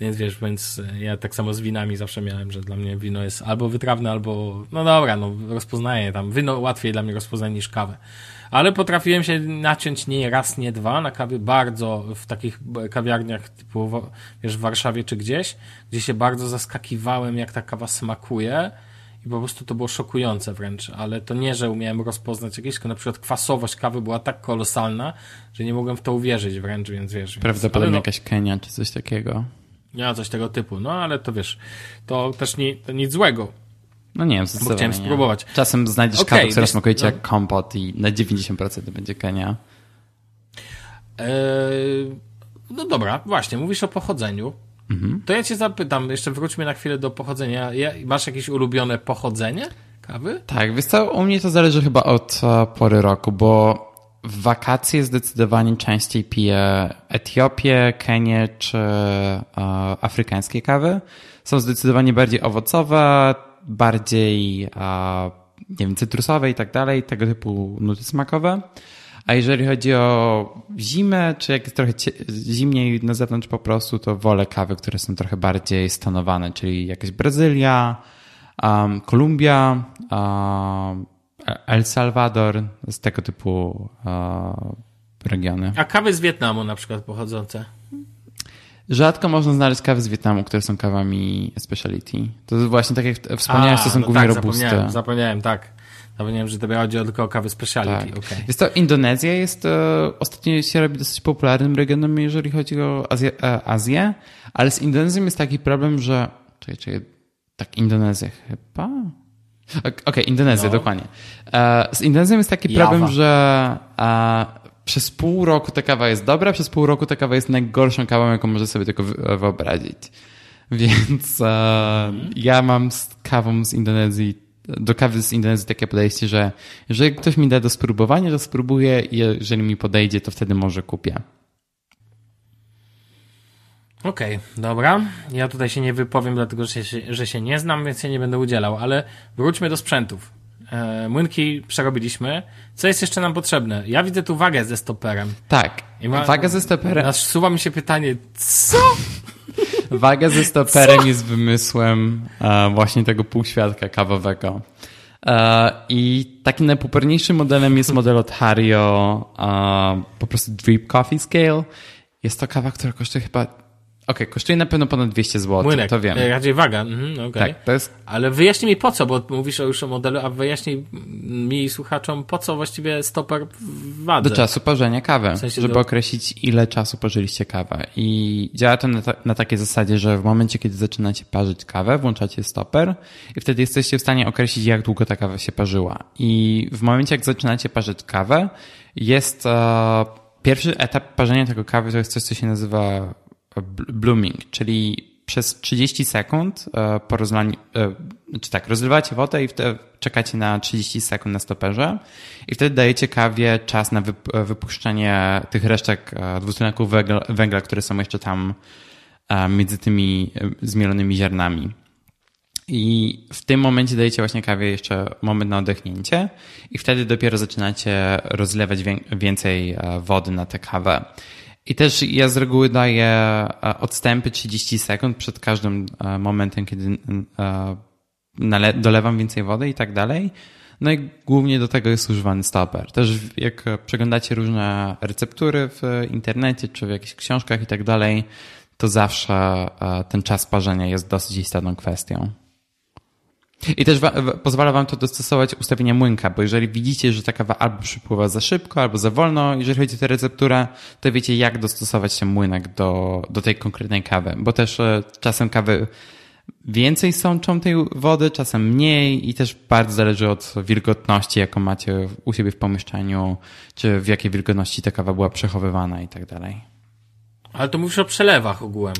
A: Więc wiesz, więc e, ja tak samo z winami zawsze miałem, że dla mnie wino jest albo wytrawne, albo, no dobra, no rozpoznaję tam, wino łatwiej dla mnie rozpoznać niż kawę ale potrafiłem się naciąć nie raz, nie dwa na kawy bardzo w takich kawiarniach typu wiesz, w Warszawie czy gdzieś, gdzie się bardzo zaskakiwałem, jak ta kawa smakuje i po prostu to było szokujące wręcz, ale to nie, że umiałem rozpoznać jakieś, tylko na przykład kwasowość kawy była tak kolosalna, że nie mogłem w to uwierzyć wręcz, więc wiesz.
B: Prawdopodobnie no, jakaś Kenia czy coś takiego.
A: Ja coś tego typu, no ale to wiesz, to też nie, to nic złego.
B: No nie wiem,
A: Bo chciałem spróbować.
B: Czasem znajdziesz okay, kawę, która smakuje no. jak kompot i na 90% to będzie Kenia.
A: Eee, no dobra, właśnie, mówisz o pochodzeniu. Mhm. To ja cię zapytam, jeszcze wróćmy na chwilę do pochodzenia. Masz jakieś ulubione pochodzenie kawy?
B: Tak, wiesz co, u mnie to zależy chyba od e, pory roku, bo w wakacje zdecydowanie częściej piję Etiopię, Kenię czy e, afrykańskie kawy. Są zdecydowanie bardziej owocowe, bardziej nie wiem, cytrusowe i tak dalej, tego typu nuty smakowe. A jeżeli chodzi o zimę, czy jak jest trochę zimniej na zewnątrz po prostu, to wolę kawy, które są trochę bardziej stanowane, czyli jakaś Brazylia, um, Kolumbia, um, El Salvador, z tego typu um, regiony.
A: A kawy z Wietnamu na przykład pochodzące?
B: Rzadko można znaleźć kawy z Wietnamu, które są kawami speciality. To właśnie tak jak wspomniałeś, A, to są no głównie
A: tak,
B: robusty.
A: Zapomniałem, zapomniałem, tak. Zapomniałem, że to chodzi tylko o kawy speciality. Tak. Okay.
B: Jest to Indonezja jest e, ostatnio się robi dosyć popularnym regionem, jeżeli chodzi o Azję, e, Azję ale z Indonezją jest taki problem, że czekaj, czekaj, tak Indonezja chyba? Okej, okay, Indonezja, no. dokładnie. E, z Indonezją jest taki problem, że przez pół roku ta kawa jest dobra, przez pół roku ta kawa jest najgorszą kawą, jaką może sobie tylko wyobrazić. Więc e, mhm. ja mam z kawą z Indonezji, do kawy z Indonezji takie podejście, że jeżeli ktoś mi da do spróbowania, to spróbuję i jeżeli mi podejdzie, to wtedy może kupię.
A: Okej, okay, dobra. Ja tutaj się nie wypowiem, dlatego że się, że się nie znam, więc się nie będę udzielał, ale wróćmy do sprzętów. E, młynki przerobiliśmy. Co jest jeszcze nam potrzebne? Ja widzę tu wagę ze stoperem.
B: Tak, ma, wagę ze stoperem.
A: Nasuwa mi się pytanie, co? *laughs*
B: Waga ze stoperem co? jest wymysłem e, właśnie tego półświadka kawowego. E, I takim najpopularniejszym modelem jest model od Hario, po prostu Drip Coffee Scale. Jest to kawa, która kosztuje chyba okay, kosztuje na pewno ponad 200 zł, Młynek, to wiem.
A: E, raczej waga, mhm, okay. Tak, to jest... Ale wyjaśnij mi po co, bo mówisz już o modelu, a wyjaśnij mi słuchaczom, po co właściwie stoper w wadze.
B: Do czasu parzenia kawy, w sensie żeby do... określić ile czasu parzyliście kawę. I działa to na, ta, na takiej zasadzie, że w momencie, kiedy zaczynacie parzyć kawę, włączacie stoper i wtedy jesteście w stanie określić, jak długo ta kawa się parzyła. I w momencie, jak zaczynacie parzyć kawę, jest... Uh, Pierwszy etap parzenia tego kawy to jest coś, co się nazywa blooming, czyli przez 30 sekund e, po rozlaniu, e, czy tak, rozlewacie wodę i wtedy czekacie na 30 sekund na stoperze i wtedy dajecie kawie czas na wypuszczenie tych resztek e, dwutlenku węgla, węgla, które są jeszcze tam między tymi zmielonymi ziarnami. I w tym momencie dajecie właśnie kawie jeszcze moment na odechnięcie i wtedy dopiero zaczynacie rozlewać więcej wody na tę kawę. I też ja z reguły daję e, odstępy 30 sekund przed każdym e, momentem, kiedy e, dolewam więcej wody i tak dalej. No i głównie do tego jest używany stoper. Też jak przeglądacie różne receptury w internecie czy w jakichś książkach i tak dalej, to zawsze ten czas parzenia jest dosyć istotną kwestią. I też pozwala wam to dostosować ustawienia młynka, bo jeżeli widzicie, że ta kawa albo przypływa za szybko, albo za wolno, jeżeli chodzi o tę recepturę, to wiecie, jak dostosować ten młynek do, do tej konkretnej kawy. Bo też e, czasem kawy więcej sączą tej wody, czasem mniej i też bardzo zależy od wilgotności, jaką macie u siebie w pomieszczeniu, czy w jakiej wilgotności ta kawa była przechowywana i tak dalej.
A: Ale to mówisz o przelewach ogółem.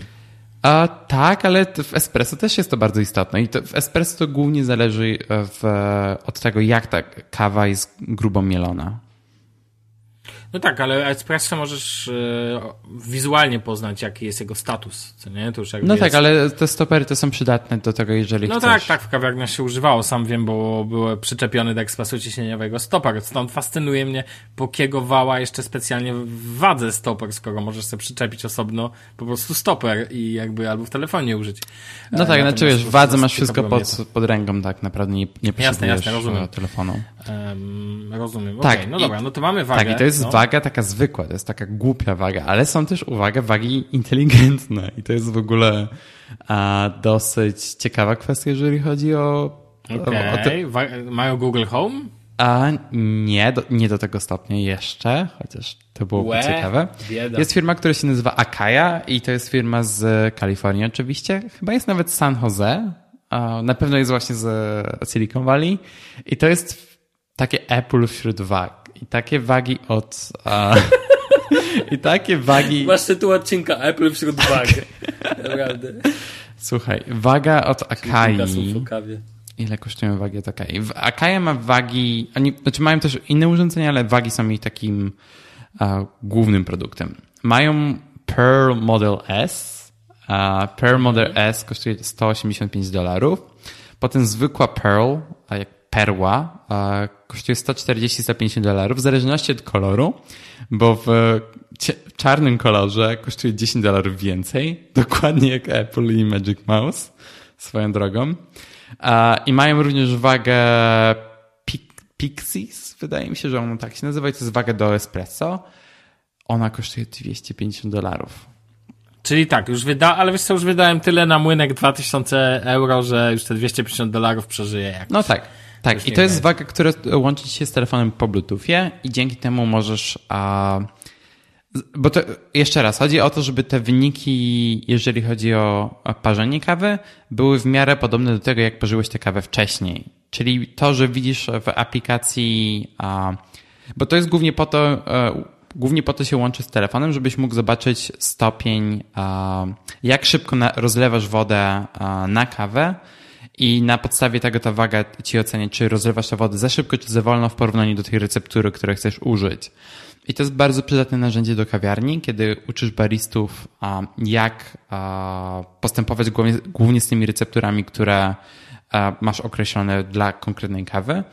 B: A, tak, ale w espresso też jest to bardzo istotne i to w espresso to głównie zależy e, w, od tego, jak ta kawa jest grubo mielona.
A: No tak, ale espresso możesz e, wizualnie poznać, jaki jest jego status, co nie? To już
B: no tak, ale te stopery to są przydatne do tego, jeżeli
A: no
B: chcesz.
A: No tak, tak, w kawiarniach się używało, sam wiem, bo były przyczepiony do ekspresu ciśnieniowego stoper, stąd fascynuje mnie, po kiego wała jeszcze specjalnie w wadze stoper, skoro możesz sobie przyczepić osobno po prostu stoper i jakby albo w telefonie użyć.
B: No tak, znaczy wiesz, w wadze masz wszystko pod, pod ręką, tak naprawdę nie, nie jasne, jasne, rozumiem. telefonu.
A: Um, rozumiem, tak, okay, no dobra, no to mamy wagę.
B: Tak, i to jest
A: no
B: waga taka zwykła, to jest taka głupia waga, ale są też, uwaga, wagi inteligentne i to jest w ogóle a, dosyć ciekawa kwestia, jeżeli chodzi o...
A: Okej, okay. mają Google Home?
B: A nie, do, nie do tego stopnia jeszcze, chociaż to byłoby Łe, ciekawe. Bieda. Jest firma, która się nazywa Akaya i to jest firma z Kalifornii oczywiście. Chyba jest nawet San Jose. Na pewno jest właśnie z Silicon Valley. I to jest takie Apple wśród wag. I takie wagi od... A, I takie wagi...
A: Masz tytuł odcinka Apple wśród wag. Naprawdę.
B: Słuchaj, waga od Akai... Ile kosztują wagi od Akai? Akai ma wagi... Oni, znaczy mają też inne urządzenia, ale wagi są ich takim a, głównym produktem. Mają Pearl Model S. A Pearl Model mhm. S kosztuje 185 dolarów. Potem zwykła Pearl, a jak perła kosztuje 140-150 dolarów w zależności od koloru, bo w czarnym kolorze kosztuje 10 dolarów więcej, *laughs* dokładnie jak Apple i Magic Mouse swoją drogą. I mają również wagę Pixies, wydaje mi się, że ona tak się nazywa i to jest waga do espresso. Ona kosztuje 250 dolarów.
A: Czyli tak, już wyda, ale wiesz co, już wydałem tyle na młynek 2000 euro, że już te 250 dolarów przeżyję jak.
B: No tak. Tak, i to jest waga, która łączy się z telefonem po Bluetoothie i dzięki temu możesz... A, bo to jeszcze raz, chodzi o to, żeby te wyniki, jeżeli chodzi o parzenie kawy, były w miarę podobne do tego, jak parzyłeś tę kawę wcześniej. Czyli to, że widzisz w aplikacji, a, bo to jest głównie po to, e, głównie po to się łączy z telefonem, żebyś mógł zobaczyć stopień, jak szybko rozlewasz wodę na kawę i na podstawie tego ta waga ci ocenia, czy rozlewasz tę wodę za szybko, czy za wolno w porównaniu do tej receptury, której chcesz użyć. I to jest bardzo przydatne narzędzie do kawiarni, kiedy uczysz baristów, jak postępować głównie z tymi recepturami, które masz określone dla konkretnej kawy.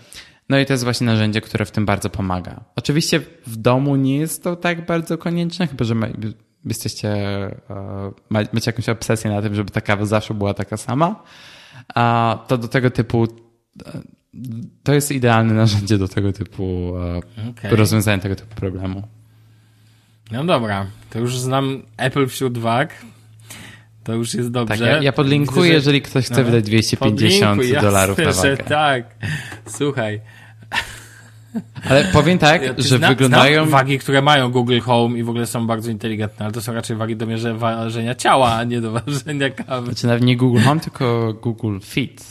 B: No i to jest właśnie narzędzie, które w tym bardzo pomaga. Oczywiście w domu nie jest to tak bardzo konieczne, chyba że jesteście, macie jakąś obsesję na tym, żeby ta kawa zawsze była taka sama. A to do tego typu to jest idealne narzędzie do tego typu okay. rozwiązania tego typu problemu.
A: No dobra, to już znam Apple wśród wag. To już jest dobrze. Tak,
B: ja, ja podlinkuję, Widzę, że... jeżeli ktoś chce no, wydać 250 dolarów na wagę.
A: tak. Słuchaj.
B: Ale powiem tak, ja, że zna, wyglądają...
A: Znam wagi, które mają Google Home i w ogóle są bardzo inteligentne, ale to są raczej wagi do mierzenia ciała, a nie do ważenia kawy.
B: Znaczy nawet nie Google Home, tylko Google Fit.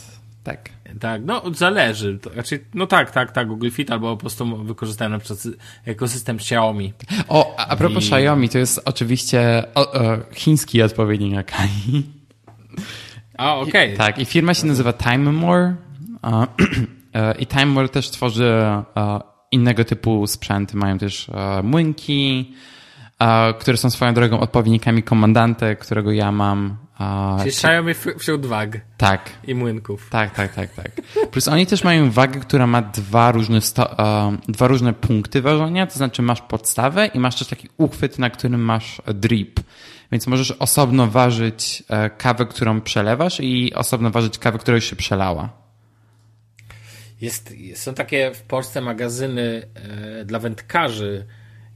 B: Tak.
A: Tak, no zależy. Znaczy, no tak, tak, tak, Google Fit albo po prostu wykorzystałem na przykład ekosystem Xiaomi.
B: O, a, a propos I... Xiaomi, to jest oczywiście o, o, chiński odpowiednik Akai.
A: A, okej. Okay.
B: Tak, i firma się nazywa Timemore e, *clears throat* i Timemore też tworzy e, innego typu sprzęty. Mają też e, młynki, które są swoją drogą odpowiednikami komandanty, którego ja mam.
A: Czyli Xiaomi wśród wag.
B: Tak.
A: I młynków.
B: Tak, tak, tak, tak. Plus oni też mają wagę, która ma dwa różne, sto, dwa różne punkty ważenia, to znaczy masz podstawę i masz też taki uchwyt, na którym masz drip. Więc możesz osobno ważyć e, kawę, którą przelewasz i osobno ważyć kawę, która już się przelała.
A: Jest, są takie w Polsce magazyny e, dla wędkarzy,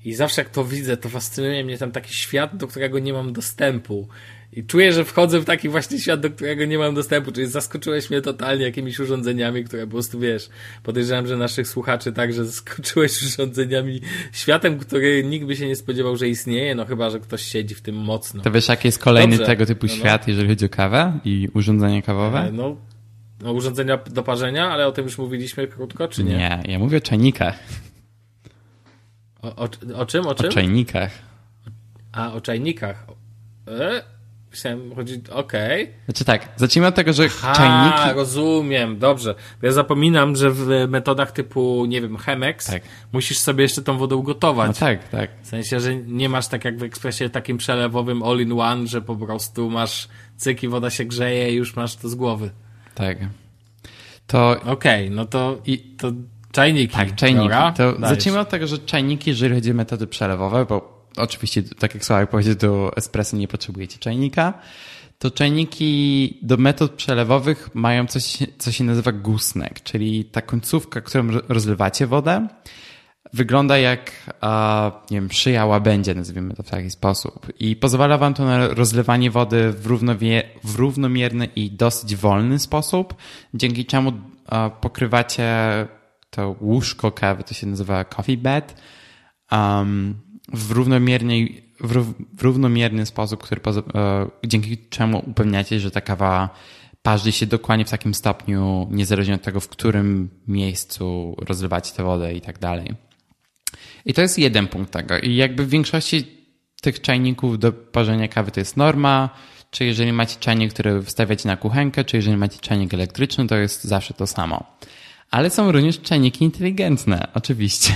A: i zawsze jak to widzę, to fascynuje mnie tam taki świat, do którego nie mam dostępu. I czuję, że wchodzę w taki właśnie świat, do którego nie mam dostępu, czyli zaskoczyłeś mnie totalnie jakimiś urządzeniami, które po prostu, wiesz, podejrzewam, że naszych słuchaczy także *laughs* zaskoczyłeś urządzeniami, światem, który nikt by się nie spodziewał, że istnieje, no chyba, że ktoś siedzi w tym mocno.
B: To wiesz, jaki jest kolejny Dobrze. tego typu no, no. świat, jeżeli chodzi o kawę i urządzenia kawowe? E,
A: no, no, urządzenia do parzenia, ale o tym już mówiliśmy krótko, czy nie?
B: Nie, ja mówię o czajnikach.
A: O, o, o czym? O czym?
B: O czajnikach.
A: A, o czajnikach. E? Myślałem, chodzi, okej. Okay.
B: Znaczy tak, zacznijmy od tego, że Aha, czajniki...
A: rozumiem, dobrze. Ja zapominam, że w metodach typu, nie wiem, Chemex tak. musisz sobie jeszcze tą wodę ugotować. No
B: tak, tak.
A: W sensie, że nie masz tak jak w ekspresie takim przelewowym all-in-one, że po prostu masz cyk i woda się grzeje i już masz to z głowy.
B: Tak. To...
A: Okej, okay, no to, i, to Czajniki.
B: Tak, czajniki. Dobra, to zacznijmy od tego, że czajniki, jeżeli chodzi o metody przelewowe, bo oczywiście, tak jak Sławek powiedział, do espresso nie potrzebujecie czajnika, to czajniki do metod przelewowych mają coś, co się nazywa gooseneck, czyli ta końcówka, którą rozlewacie wodę, wygląda jak, nie wiem, szyja łabędzie, nazwijmy to w taki sposób. I pozwala wam to na rozlewanie wody w, równowie, w równomierny i dosyć wolny sposób, dzięki czemu pokrywacie to łóżko kawy, to się nazywa coffee bed, w, równomiernej, w, w równomierny sposób, który e, dzięki czemu upewniacie, że ta kawa parzy się dokładnie w takim stopniu, niezależnie od tego, w którym miejscu rozlewacie tę wodę i tak dalej. I to jest jeden punkt tego. I jakby w większości tych czajników do parzenia kawy to jest norma, czy jeżeli macie czajnik, który wstawiacie na kuchenkę, czy jeżeli macie czajnik elektryczny, to jest zawsze to samo. Ale są również czajniki inteligentne, oczywiście.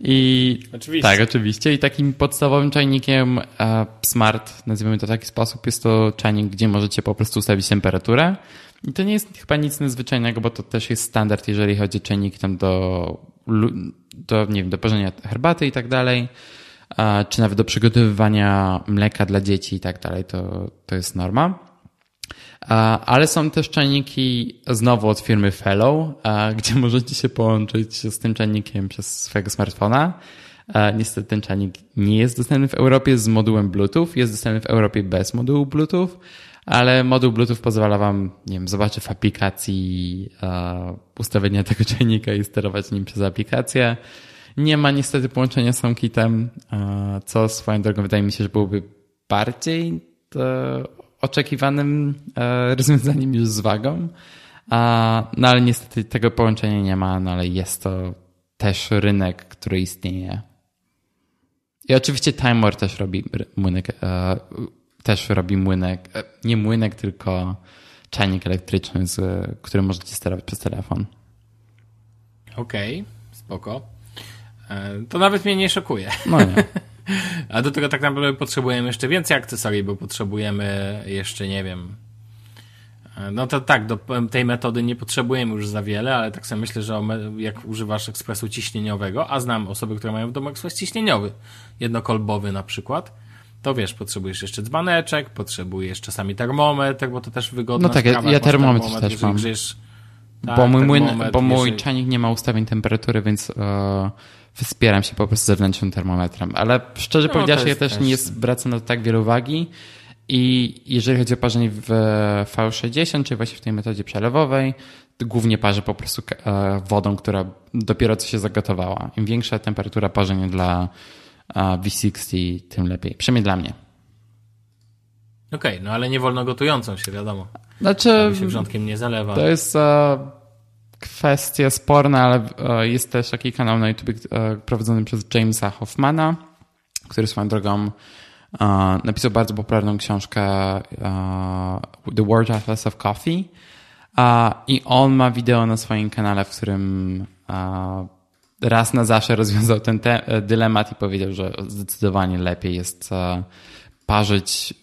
B: I
A: oczywiście.
B: tak, oczywiście. I takim podstawowym czajnikiem e, smart, nazwijmy to w taki sposób, jest to czajnik, gdzie możecie po prostu ustawić temperaturę. I to nie jest chyba nic nadzwyczajnego, bo to też jest standard, jeżeli chodzi o czajniki tam do, do, nie wiem, do parzenia herbaty i tak dalej, czy nawet do przygotowywania mleka dla dzieci i tak dalej, to, to jest norma. Ale są też czajniki znowu od firmy Fellow, gdzie możecie się połączyć z tym czajnikiem przez swojego smartfona niestety ten czajnik nie jest dostępny w Europie z modułem Bluetooth, jest dostępny w Europie bez modułu Bluetooth, ale moduł Bluetooth pozwala wam, nie wiem, zobaczyć w aplikacji e, ustawienia tego czajnika i sterować nim przez aplikację. Nie ma niestety połączenia z HomeKitem, e, co swoją drogą wydaje mi się, że byłoby bardziej e, oczekiwanym e, rozwiązaniem już z wagą. No ale niestety tego połączenia nie ma, no ale jest to też rynek, który istnieje. I oczywiście Timor też robi młynek, też robi młynek, nie młynek, tylko czajnik elektryczny, z, który możecie sterować przez telefon.
A: Okej, okay, spoko. To nawet mnie nie szokuje.
B: No nie. *laughs*
A: A do tego tak naprawdę potrzebujemy jeszcze więcej akcesorii, bo potrzebujemy jeszcze, nie wiem. No to tak, do tej metody nie potrzebujemy już za wiele, ale tak sobie myślę, że jak używasz ekspresu ciśnieniowego, a znam osoby, które mają w domu ekspres ciśnieniowy, jednokolbowy na przykład, to wiesz, potrzebujesz jeszcze dzbaneczek, potrzebujesz czasami termometr, bo to też wygodne.
B: No tak, ja, ja termometr, termometr też mam. Grzesz, tak, bo mój, mój, bo mój jeżeli... czajnik nie ma ustawień temperatury, więc... Yy wspieram się po prostu zewnętrznym termometrem. Ale szczerze no, powiedziawszy, ja też, też nie zwracam na to tak wiele uwagi. I jeżeli chodzi o parzenie w V60, czy właśnie w tej metodzie przelewowej, głównie parzę po prostu e, wodą, która dopiero co się zagotowała. Im większa temperatura parzenia dla e, V60, tym lepiej. Przynajmniej dla mnie.
A: Okej, okay, no ale nie wolno gotującą się, wiadomo.
B: Znaczy,
A: się wrzątkiem nie zalewa.
B: To jest e, kwestie sporne, ale e, jest też taki kanał na YouTube e, prowadzony przez Jamesa Hoffmana, który swoją drogą e, napisał bardzo popularną książkę The World Atlas of Coffee i on ma wideo na swoim kanale, w którym raz na zawsze rozwiązał ten dylemat i powiedział, że zdecydowanie lepiej jest parzyć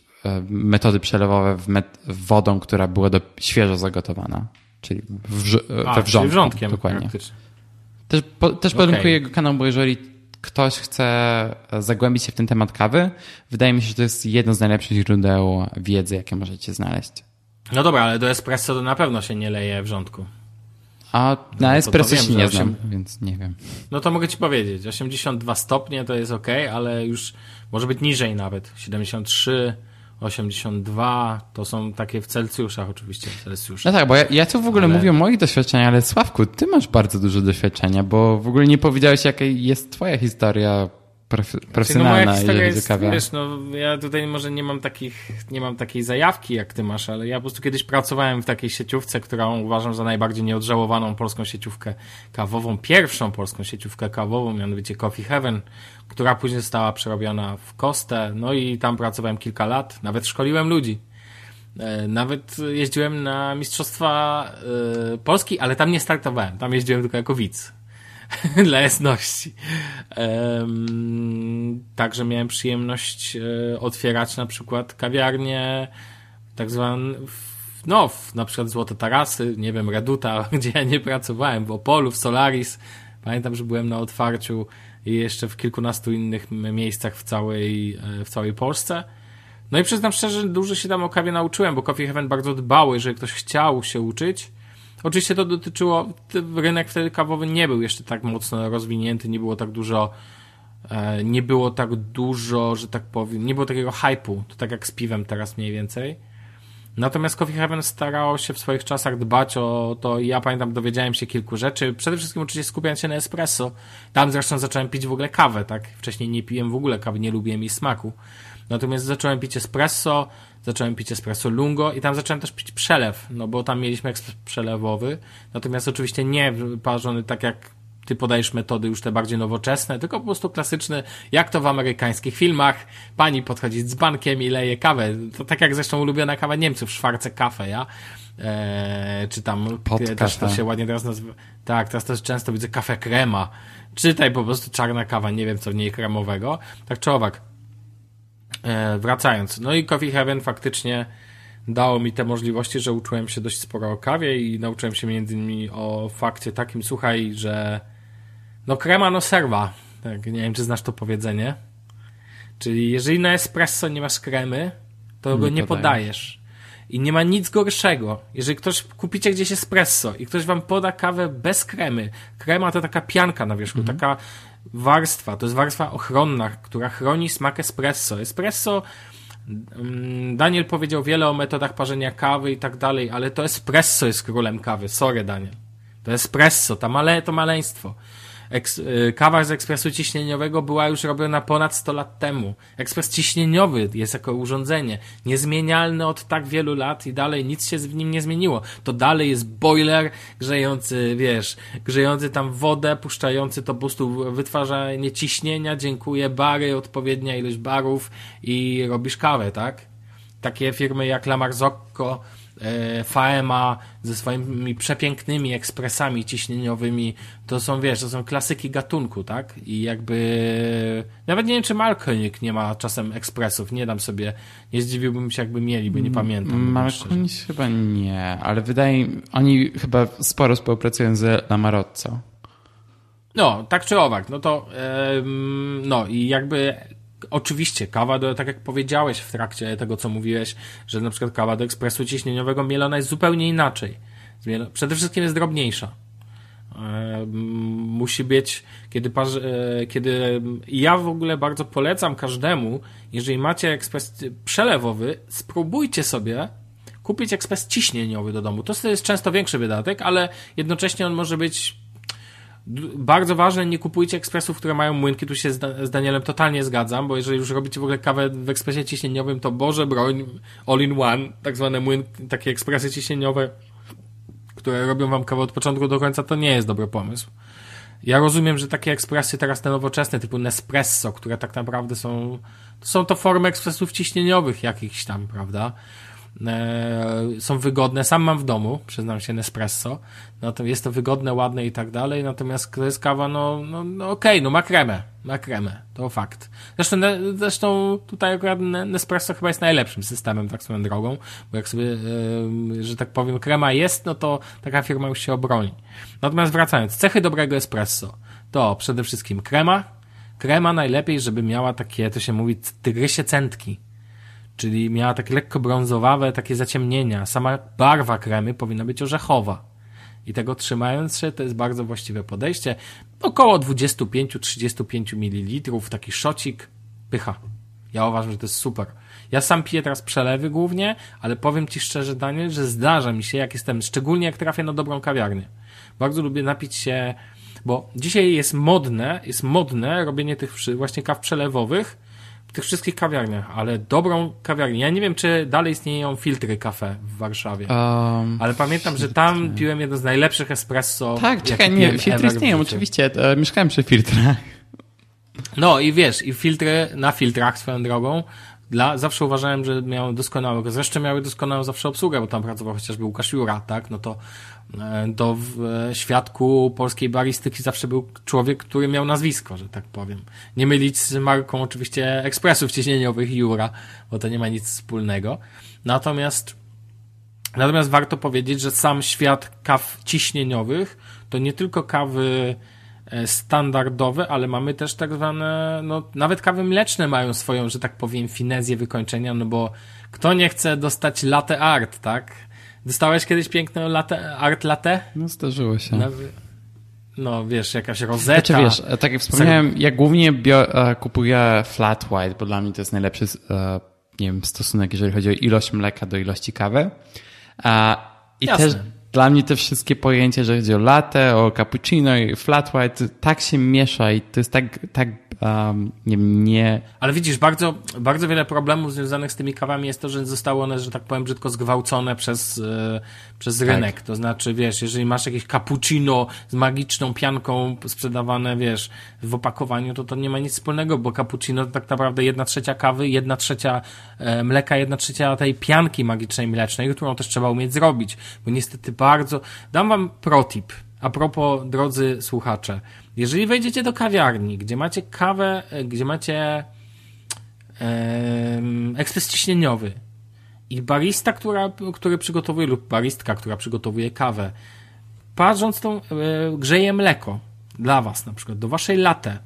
B: metody przelewowe w met wodą, która była do, świeżo zagotowana czyli w, we wrzątku.
A: wrzątkiem
B: dokładnie. Też, po, też okay. jego kanał, bo jeżeli ktoś chce zagłębić się w ten temat kawy, wydaje mi się, że to jest jedno z najlepszych źródeł wiedzy, jakie możecie znaleźć.
A: No dobra, ale do espresso to na pewno się nie leje wrzątku.
B: A na no, espresso się nie 8... znam, więc nie wiem.
A: No to mogę ci powiedzieć, 82 stopnie to jest ok, ale już może być niżej nawet, 73 82, to są takie w Celsjuszach oczywiście.
B: No tak, bo ja, ja tu w ogóle ale... mówię o moich doświadczeniach, ale Sławku, ty masz bardzo dużo doświadczenia, bo w ogóle nie powiedziałeś, jaka jest twoja historia profesjonalna znaczy, no moja jest,
A: wiesz, no ja tutaj może nie mam takich, nie mam takiej zajawki jak ty masz, ale ja po prostu kiedyś pracowałem w takiej sieciówce, którą uważam za najbardziej nieodżałowaną polską sieciówkę kawową, pierwszą polską sieciówkę kawową, mianowicie Coffee Heaven, która później została przerobiona w Kostę, no i tam pracowałem kilka lat, nawet szkoliłem ludzi. E, nawet jeździłem na Mistrzostwa e, Polski, ale tam nie startowałem. Tam jeździłem tylko jako widz. *laughs* Dla jasności. Także miałem przyjemność e, otwierać na przykład kawiarnie tak zwane no, na przykład Złote Tarasy, nie wiem, Reduta, *laughs* gdzie ja nie pracowałem, w Opolu, w Solaris. Pamiętam, że byłem na otwarciu i jeszcze w kilkunastu innych miejscach w całej, e, w całej Polsce. No i przyznam szczerze, dużo się tam o kawie nauczyłem, bo Coffee Heaven bardzo dbały, jeżeli ktoś chciał się uczyć. Oczywiście to dotyczyło, rynek wtedy kawowy nie był jeszcze tak mocno rozwinięty, nie było tak dużo, e, nie było tak dużo, że tak powiem, nie było takiego hypu, to tak jak z piwem teraz mniej więcej. Natomiast Coffee Heaven starało się w swoich czasach dbać o to ja pamiętam, dowiedziałem się kilku rzeczy. Przede wszystkim oczywiście skupiając się na espresso. Tam zresztą zacząłem pić w ogóle kawę, tak? Wcześniej nie piłem w ogóle kawy, nie lubiłem jej smaku. Natomiast zacząłem pić espresso, zacząłem pić espresso lungo i tam zacząłem też pić przelew, no bo tam mieliśmy ekspres przelewowy. Natomiast oczywiście nie parzony tak jak ty podajesz metody już te bardziej nowoczesne, tylko po prostu klasyczny, jak to w amerykańskich filmach, pani podchodzi z bankiem i leje kawę. To tak jak zresztą ulubiona kawa Niemców, Schwarze Kafe, ja? Eee, czy tam
B: Podcast,
A: też to się ładnie teraz nazywa. Tak, teraz też często widzę kawę krema. Czytaj po prostu czarna kawa, nie wiem co w niej kremowego. Tak czy owak. Eee, wracając. No i Coffee Heaven faktycznie dało mi te możliwości, że uczyłem się dość sporo o kawie i nauczyłem się między innymi o fakcie takim, słuchaj, że no krema no serwa. Tak, nie wiem, czy znasz to powiedzenie. Czyli jeżeli na espresso nie masz kremy, to nie go nie podajesz. I nie ma nic gorszego. Jeżeli ktoś kupicie gdzieś espresso i ktoś wam poda kawę bez kremy. Krema to taka pianka na wierzchu, mhm. taka warstwa, to jest warstwa ochronna, która chroni smak espresso. Espresso mm, Daniel powiedział wiele o metodach parzenia kawy i tak dalej, ale to espresso jest królem kawy. Sorry, Daniel. To espresso, to, male, to maleństwo. Eks, y, kawa z ekspresu ciśnieniowego była już robiona ponad 100 lat temu. Ekspres ciśnieniowy jest jako urządzenie niezmienialny od tak wielu lat i dalej nic się w nim nie zmieniło. To dalej jest boiler grzejący, wiesz, grzejący tam wodę, puszczający to po prostu wytwarzanie ciśnienia, dziękuję, bary, odpowiednia ilość barów i robisz kawę, tak? Takie firmy jak La Marzocco E, Faema ze swoimi przepięknymi ekspresami ciśnieniowymi, to są, wiesz, to są klasyki gatunku, tak? I jakby nawet nie wiem, czy Malkonik nie ma czasem ekspresów, nie dam sobie, nie zdziwiłbym się, jakby mieli, bo nie pamiętam.
B: Malkonik chyba nie, ale wydaje oni chyba sporo współpracują z Lamarozzo.
A: No, tak czy owak, no to no i jakby Oczywiście, kawa, do, tak jak powiedziałeś w trakcie tego, co mówiłeś, że na przykład kawa do ekspresu ciśnieniowego mielona jest zupełnie inaczej. Przede wszystkim jest drobniejsza. E, musi być, kiedy, e, kiedy ja w ogóle bardzo polecam każdemu, jeżeli macie ekspres przelewowy, spróbujcie sobie kupić ekspres ciśnieniowy do domu. To jest często większy wydatek, ale jednocześnie on może być bardzo ważne, nie kupujcie ekspresów, które mają młynki. Tu się z, Danielem totalnie zgadzam, bo jeżeli już robicie w ogóle kawę w ekspresie ciśnieniowym, to Boże broń, all in one, tak zwane młynki, takie ekspresy ciśnieniowe, które robią wam kawę od początku do końca, to nie jest dobry pomysł. Ja rozumiem, że takie ekspresy teraz te nowoczesne, typu Nespresso, które tak naprawdę są, to są to formy ekspresów ciśnieniowych jakichś tam, prawda? E, są wygodne. Sam mam w domu, przyznam się, Nespresso. No to jest to wygodne, ładne i tak dalej. Natomiast to jest kawa, no, no, no okej, okay, no ma kremę. Ma kremę, to fakt. Zresztą, zresztą tutaj akurat Nespresso chyba jest najlepszym systemem, tak swoją drogą, bo jak sobie, że tak powiem, krema jest, no to taka firma już się obroni. Natomiast wracając, cechy dobrego espresso to przede wszystkim krema. Krema najlepiej, żeby miała takie, to się mówi, tygrysie centki czyli miała takie lekko brązowawe, takie zaciemnienia. Sama barwa kremy powinna być orzechowa. I tego trzymając się, to jest bardzo właściwe podejście. Około 25-35 ml, taki szocik, pycha. Ja uważam, że to jest super. Ja sam piję teraz przelewy głównie, ale powiem Ci szczerze, Daniel, że zdarza mi się, jak jestem, szczególnie jak trafię na dobrą kawiarnię. Bardzo lubię napić się, bo dzisiaj jest modne, jest modne robienie tych właśnie kaw przelewowych, tych wszystkich kawiarniach, ale dobrą kawiarnię. Ja nie wiem, czy dalej istnieją filtry kafe w Warszawie, um, ale pamiętam, że tam piłem jeden z najlepszych espresso.
B: Tak, czekaj, nie, filtry istnieją, oczywiście. E, mieszkałem przy filtrach.
A: No i wiesz, i filtry na filtrach swoją drogą dla, zawsze uważałem, że miały doskonałego, zresztą miały doskonałą zawsze obsługę, bo tam pracował chociażby Łukasz Jura, tak, no to, e, w e, świadku polskiej baristyki zawsze był człowiek, który miał nazwisko, że tak powiem. Nie mylić z marką oczywiście ekspresów ciśnieniowych Jura, bo to nie ma nic wspólnego. Natomiast, natomiast warto powiedzieć, że sam świat kaw ciśnieniowych to nie tylko kawy E, standardowe, ale mamy też tak zwane, no nawet kawy mleczne mają swoją, że tak powiem, finezję wykończenia, no bo kto nie chce dostać latte art, tak? Dostałeś kiedyś piękne latte, art latte?
B: No zdarzyło się.
A: No, no wiesz, jakaś rozeta.
B: Znaczy wiesz, e, tak jak wspomniałem, ja głównie e, kupuję flat white, bo dla mnie to jest najlepszy nie wiem, stosunek, jeżeli chodzi o ilość mleka do ilości kawy. I Jasne. też dla mnie te wszystkie pojęcia, że chodzi o latte, o cappuccino i flat white, tak się miesza i to jest tak, tak um, nie, nie...
A: Ale widzisz, bardzo, bardzo wiele problemów związanych z tymi kawami jest to, że zostały one, że tak powiem, brzydko zgwałcone przez, e, przez tak. rynek. To znaczy, wiesz, jeżeli masz jakieś cappuccino z magiczną pianką sprzedawane, wiesz, w opakowaniu, to to nie ma nic wspólnego, bo cappuccino to tak naprawdę jedna trzecia kawy, jedna trzecia e, mleka, jedna trzecia tej pianki magicznej mlecznej, którą też trzeba umieć zrobić, bo niestety bardzo... Dam wam protip. A propos, drodzy słuchacze, jeżeli wejdziecie do kawiarni, gdzie macie kawę, e, gdzie macie ekspres ciśnieniowy i barista, która, który przygotowuje, lub baristka, która przygotowuje kawę, patrząc tą, e, grzeje mleko dla was, na przykład do waszej latte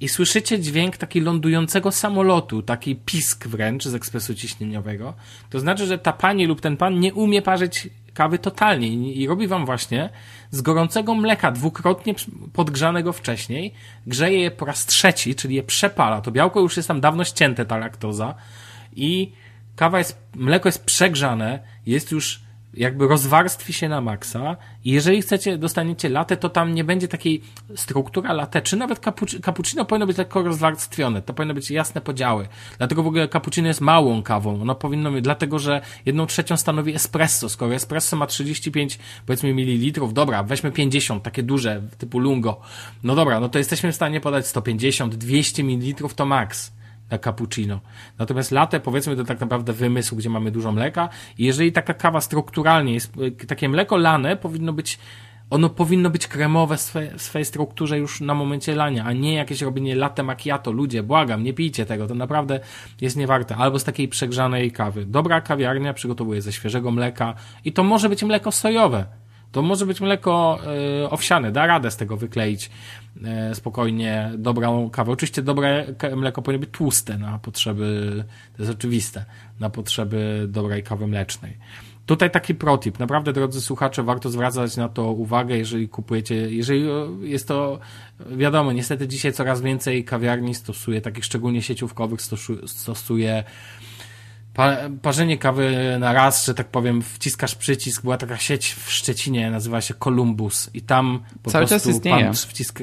A: i słyszycie dźwięk taki lądującego samolotu, taki pisk wręcz z ekspresu ciśnieniowego, to znaczy, że ta pani lub ten pan nie umie parzyć kawy totalnie i, robi wam właśnie z gorącego mleka, dwukrotnie podgrzanego wcześniej, grzeje je po raz trzeci, czyli je przepala. To białko już jest tam dawno ścięte, ta laktoza i kawa jest, mleko jest przegrzane, jest już jakby rozwarstwi się na maksa. I jeżeli chcecie, dostaniecie latę, to tam nie będzie takiej struktura latte, czy nawet cappuccino powinno być lekko rozwarstwione, to powinno być jasne podziały. Dlatego w ogóle cappuccino jest małą kawą, ono powinno mieć, dlatego że jedną trzecią stanowi espresso, skoro espresso ma 35 powiedzmy mililitrów, dobra, weźmy 50, takie duże, typu lungo, no dobra, no to jesteśmy w stanie podać 150, 200 mililitrów to maks na cappuccino. Natomiast latte powiedzmy to tak naprawdę wymysł, gdzie mamy dużo mleka i jeżeli taka kawa strukturalnie jest, takie mleko lane powinno być ono powinno być kremowe w swojej, w swojej strukturze już na momencie lania, a nie jakieś robienie latte macchiato. Ludzie, błagam, nie pijcie tego, to naprawdę jest niewarte. Albo z takiej przegrzanej kawy. Dobra kawiarnia przygotowuje ze świeżego mleka i to może być mleko sojowe. To może być mleko y, owsiane, da radę z tego wykleić y, spokojnie dobrą kawę. Oczywiście dobre mleko powinno być tłuste na potrzeby, to jest oczywiste, na potrzeby dobrej kawy mlecznej. Tutaj taki protip. Naprawdę, drodzy słuchacze, warto zwracać na to uwagę, jeżeli kupujecie, jeżeli jest to, wiadomo, niestety dzisiaj coraz więcej kawiarni stosuje, takich szczególnie sieciówkowych stosuje, stosuje pa, parzenie kawy na raz, że tak powiem, wciskasz przycisk. Była taka sieć w Szczecinie, nazywa się Columbus i tam po
B: Cały
A: prostu
B: czas istnieje.
A: pan wcisk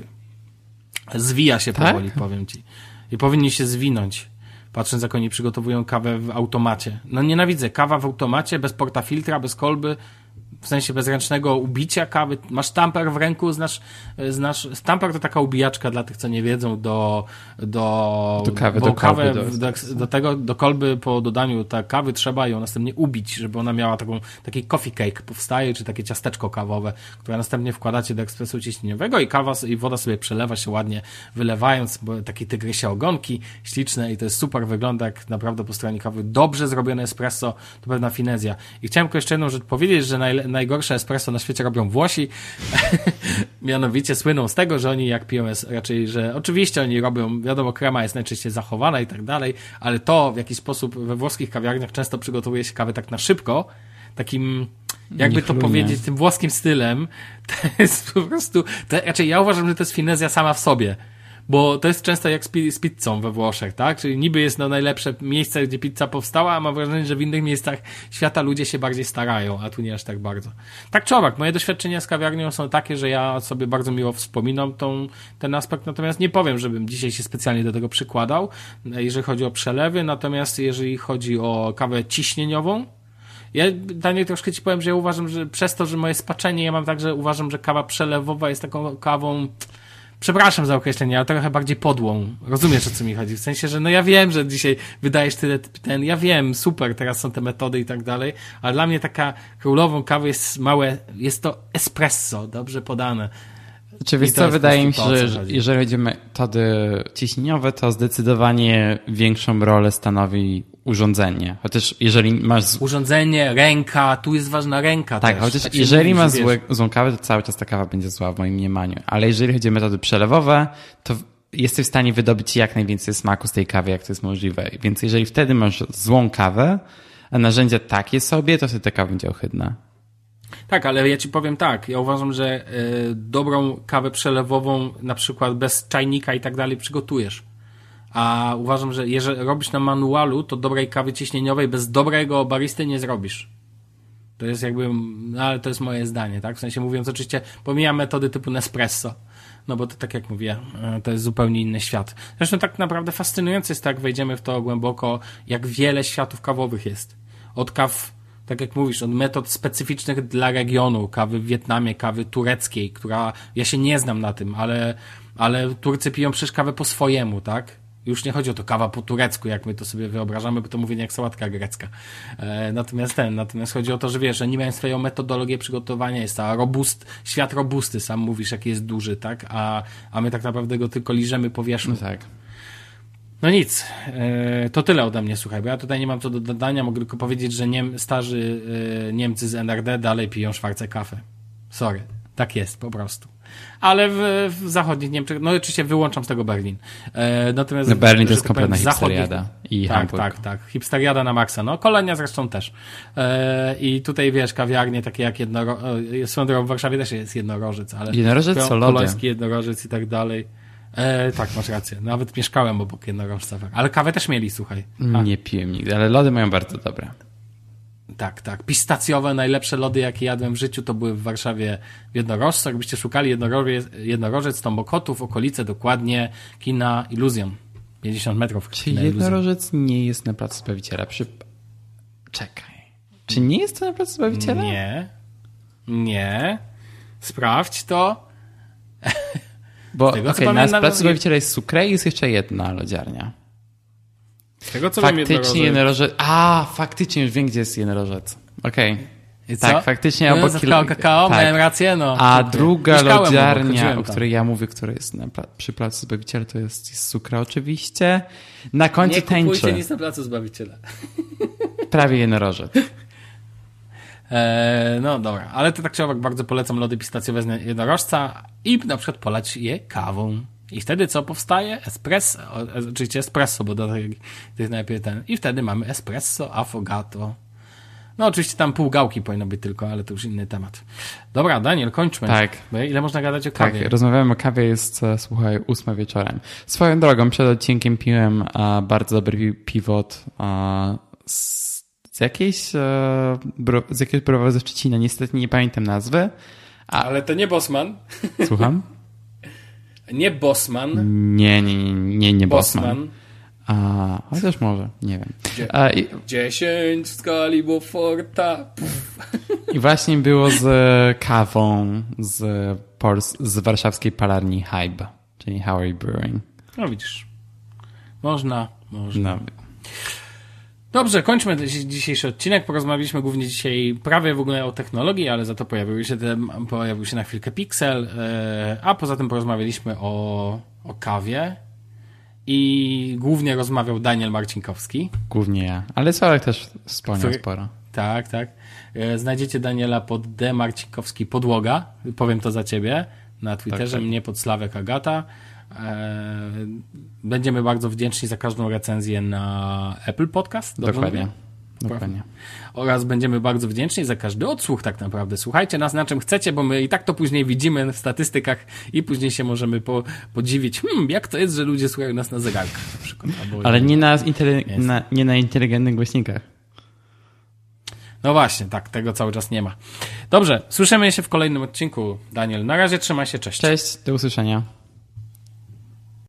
A: zwija się
B: Tak?
A: powoli, powiem ci. I powinni się zwinąć, patrząc jak oni przygotowują kawę w automacie. No nienawidzę, kawa w automacie, bez portafiltra, bez kolby, w sensie bezręcznego ubicia kawy. Masz tamper w ręku, znasz, znasz, tamper to taka ubijaczka dla tych, co nie wiedzą, do, do,
B: Do kawy, do do-
A: do, do tego, do kolby po dodaniu ta kawy trzeba ją następnie ubić, żeby ona miała taką, taki coffee cake powstaje, czy takie ciasteczko kawowe, które następnie wkładacie do ekspresu ciśnieniowego i kawa i woda sobie przelewa się ładnie, wylewając, bo takie tygrysie ogonki śliczne i to jest super, wygląda jak naprawdę po stronie kawy dobrze zrobione espresso, to pewna finezja. I chciałem tylko jeszcze jedną rzecz powiedzieć, że naj, najgorsze espresso na świecie robią Włosi, *laughs* mianowicie słyną z tego, że oni jak piją es, raczej, że oczywiście oni robią, wiadomo, krema jest najczęściej zachowana i tak dalej, ale to w jakiś sposób we włoskich kawiarniach często przygotowuje się kawę tak na szybko, takim, jakby to powiedzieć, tym włoskim stylem, *laughs* to jest po prostu, to, raczej ja uważam, że to jest finezja sama w sobie. Bo to jest często jak z, pi- z pizzą we Włoszech, tak? Czyli niby jest no najlepsze miejsce, gdzie pizza powstała, a mam wrażenie, że w innych miejscach świata ludzie się bardziej starają, a tu nie aż tak bardzo. Tak czy owak, moje doświadczenia z kawiarnią są takie, że ja sobie bardzo miło wspominam tą, ten aspekt, natomiast nie powiem, żebym dzisiaj się specjalnie do tego przykładał, jeżeli chodzi o przelewy, natomiast jeżeli chodzi o kawę ciśnieniową, ja, Daniel, troszkę ci powiem, że ja uważam, że przez to, że moje spaczenie, ja mam tak, że uważam, że kawa przelewowa jest taką kawą, przepraszam za określenie, ale trochę bardziej podłą. Rozumiesz, o co mi chodzi? W sensie, że no ja wiem, że dzisiaj wydajesz tyle, ten, ja wiem, super, teraz są te metody i tak dalej, ale dla mnie taka królową kawy jest małe, jest to espresso, dobrze podane.
B: Czy wiesz
A: I to
B: co, wydaje mi się, że
A: chodzi.
B: jeżeli chodzi o metody ciśnieniowe, to zdecydowanie większą rolę stanowi urządzenie. Chociaż jeżeli masz...
A: Urządzenie, ręka, tu jest ważna ręka
B: Tak,
A: też.
B: chociaż
A: Tak
B: jeżeli masz złe,
A: wiesz,
B: złą kawę, to cały czas ta kawa będzie zła w moim mniemaniu. Ale jeżeli chodzi o metody przelewowe, to jesteś w stanie wydobyć jak najwięcej smaku z tej kawy, jak to jest możliwe. Więc jeżeli wtedy masz złą kawę, a narzędzia takie sobie, to wtedy ta kawa będzie ohydna.
A: Tak, ale ja ci powiem tak, ja uważam, że y, dobrą kawę przelewową, na przykład bez czajnika i tak dalej, przygotujesz. A uważam, że jeżeli robisz na manualu, to dobrej kawy ciśnieniowej bez dobrego baristy nie zrobisz. To jest jakby, no ale to jest moje zdanie, tak? W sensie mówiąc oczywiście, pomijam metody typu Nespresso. No bo to tak jak mówię, e, to jest zupełnie inny świat. Zresztą tak naprawdę fascynujące jest tak, wejdziemy w to głęboko, jak wiele światów kawowych jest. Od kaw, tak jak mówisz, od metod specyficznych dla regionu, kawy w Wietnamie, kawy tureckiej, która, ja się nie znam na tym, ale, ale Turcy piją przecież kawę po swojemu, tak? Już nie chodzi o to kawa po turecku, jak my to sobie wyobrażamy, bo to mówienie jak sałatka grecka. E, natomiast ten, natomiast chodzi o to, że wiesz, nie mają swoją metodologię przygotowania, jest ta robust, świat robusty, sam mówisz, jaki jest duży, tak? A, a my tak naprawdę go tylko liżemy powierzchnię.
B: No tak.
A: No nic, e, to tyle ode mnie, słuchaj, bo ja tutaj nie mam co do dodania, mogę tylko powiedzieć, że Niem, starzy e, Niemcy z NRD dalej piją szwarce kawę. Sorry, tak jest po prostu. Ale w, w zachodnich Niemczech, no oczywiście wyłączam z tego Berlin. E, natomiast
B: no Berlin to jest
A: tak
B: kompletna hipsteriada i
A: tak,
B: Hamburg.
A: tak, tak. Hipsteriada na maksa. No, Kolonia zresztą też. E, I tutaj wiesz, kawiarnie takie jak jednoro... e, Swoją drogą w Warszawie też jest jednorożec, ale...
B: Jednorożec,
A: Ko-
B: co lody.
A: Koloński jednorożec i tak dalej. E, tak, masz rację. Nawet mieszkałem obok jednorożca. tak. Ale kawę też mieli, słuchaj. A,
B: Nie piłem nigdy, ale lody mają bardzo dobre.
A: tak, tak. Pistacjowe, najlepsze lody, jakie jadłem w życiu, to były w Warszawie w jednorożcu. Jakbyście szukali jednorożec, jednorożec to Mokotów, okolice, dokładnie kina Illusion. 50 metrów
B: Czy jednorożec nie jest na placu Zbawiciela? Przy... Czekaj. Czy nie jest to na placu Zbawiciela?
A: Nie. Nie. Sprawdź to.
B: Bo
A: tego,
B: okej, na placu Zbawiciela jest Sucre i jest jeszcze jedna lodziarnia.
A: Z tego co
B: Faktycznie jednorożec... A, faktycznie już wiem, gdzie jest jednorożec. Okej.
A: Co?
B: Tak, faktycznie
A: No,
B: obok
A: za
B: kil-
A: kakao,
B: tak.
A: miałem rację, no.
B: A druga
A: Mieszkałem obok,
B: lodziarnia,
A: chodziłem
B: o której ja mówię, która jest na pla- przy placu Zbawiciela, to jest, jest oczywiście. Na końcu
A: Nie kupujcie
B: tańczy.
A: nic na placu Zbawiciela.
B: Prawie jednorożec. *laughs*
A: E, no dobra, ale to tak czy owak bardzo polecam lody pistacjowe z jednorożca i na przykład polać je kawą. I wtedy co powstaje? Espresso, e, oczywiście espresso, bo do tych, tych najlepiej ten. I wtedy mamy espresso, affogato. No oczywiście tam pół gałki powinno być tylko, ale to już inny temat. Dobra, Daniel, kończmy.
B: Tak.
A: Ile można gadać o
B: Tak,
A: kawie?
B: rozmawiamy o kawie, jest, e, słuchaj, ósma wieczorem. Swoją drogą, przed odcinkiem piłem e, bardzo dobry pi- piwot e, z, z jakiejś, e, bro, z jakiegoś browaru ze Szczecina. Niestety nie pamiętam nazwy.
A: Ale to nie Bosman. *laughs*
B: Słucham?
A: Nie Bosman.
B: Nie, nie, nie, nie, nie Bosman.
A: Bosman.
B: A, chociaż może, nie wiem. E, i,
A: 10 w skali Beauforta.
B: I właśnie było z kawą z, Pors- z warszawskiej palarni Hybe, czyli Howey Brewing.
A: No widzisz. Można, można.
B: No,
A: Dobrze, kończmy dzisiejszy odcinek. Porozmawialiśmy głównie dzisiaj prawie w ogóle o technologii, ale za to pojawił się, ten, pojawił się na chwilkę Pixel, e, a poza tym porozmawialiśmy o, o kawie i głównie rozmawiał Daniel Marcinkowski.
B: głównie ja. Ale Sławek też wspomniał
A: Który-
B: sporo.
A: Tak, tak. E, Znajdziecie Daniela pod D. Marcinkowski Podłoga. Powiem to za ciebie. Na Twitterze,
B: Tak, tak.
A: mnie pod Sławek Agata. E, Będziemy bardzo wdzięczni za każdą recenzję na Apple Podcast. Dobrze
B: Dokładnie.
A: mówię?
B: Dokładnie.
A: Oraz będziemy bardzo wdzięczni za każdy odsłuch tak naprawdę. Słuchajcie nas na czym chcecie, bo my i tak to później widzimy w statystykach i później się możemy po, podziwić, hmm, jak to jest, że ludzie słuchają nas na zegarkach na przykład.
B: Ale nie na, na, nie na inteligentnych głośnikach.
A: No właśnie, tak, tego cały czas nie ma. Dobrze, słyszymy się w kolejnym odcinku. Daniel, na razie trzymaj się, cześć.
B: Cześć, do usłyszenia.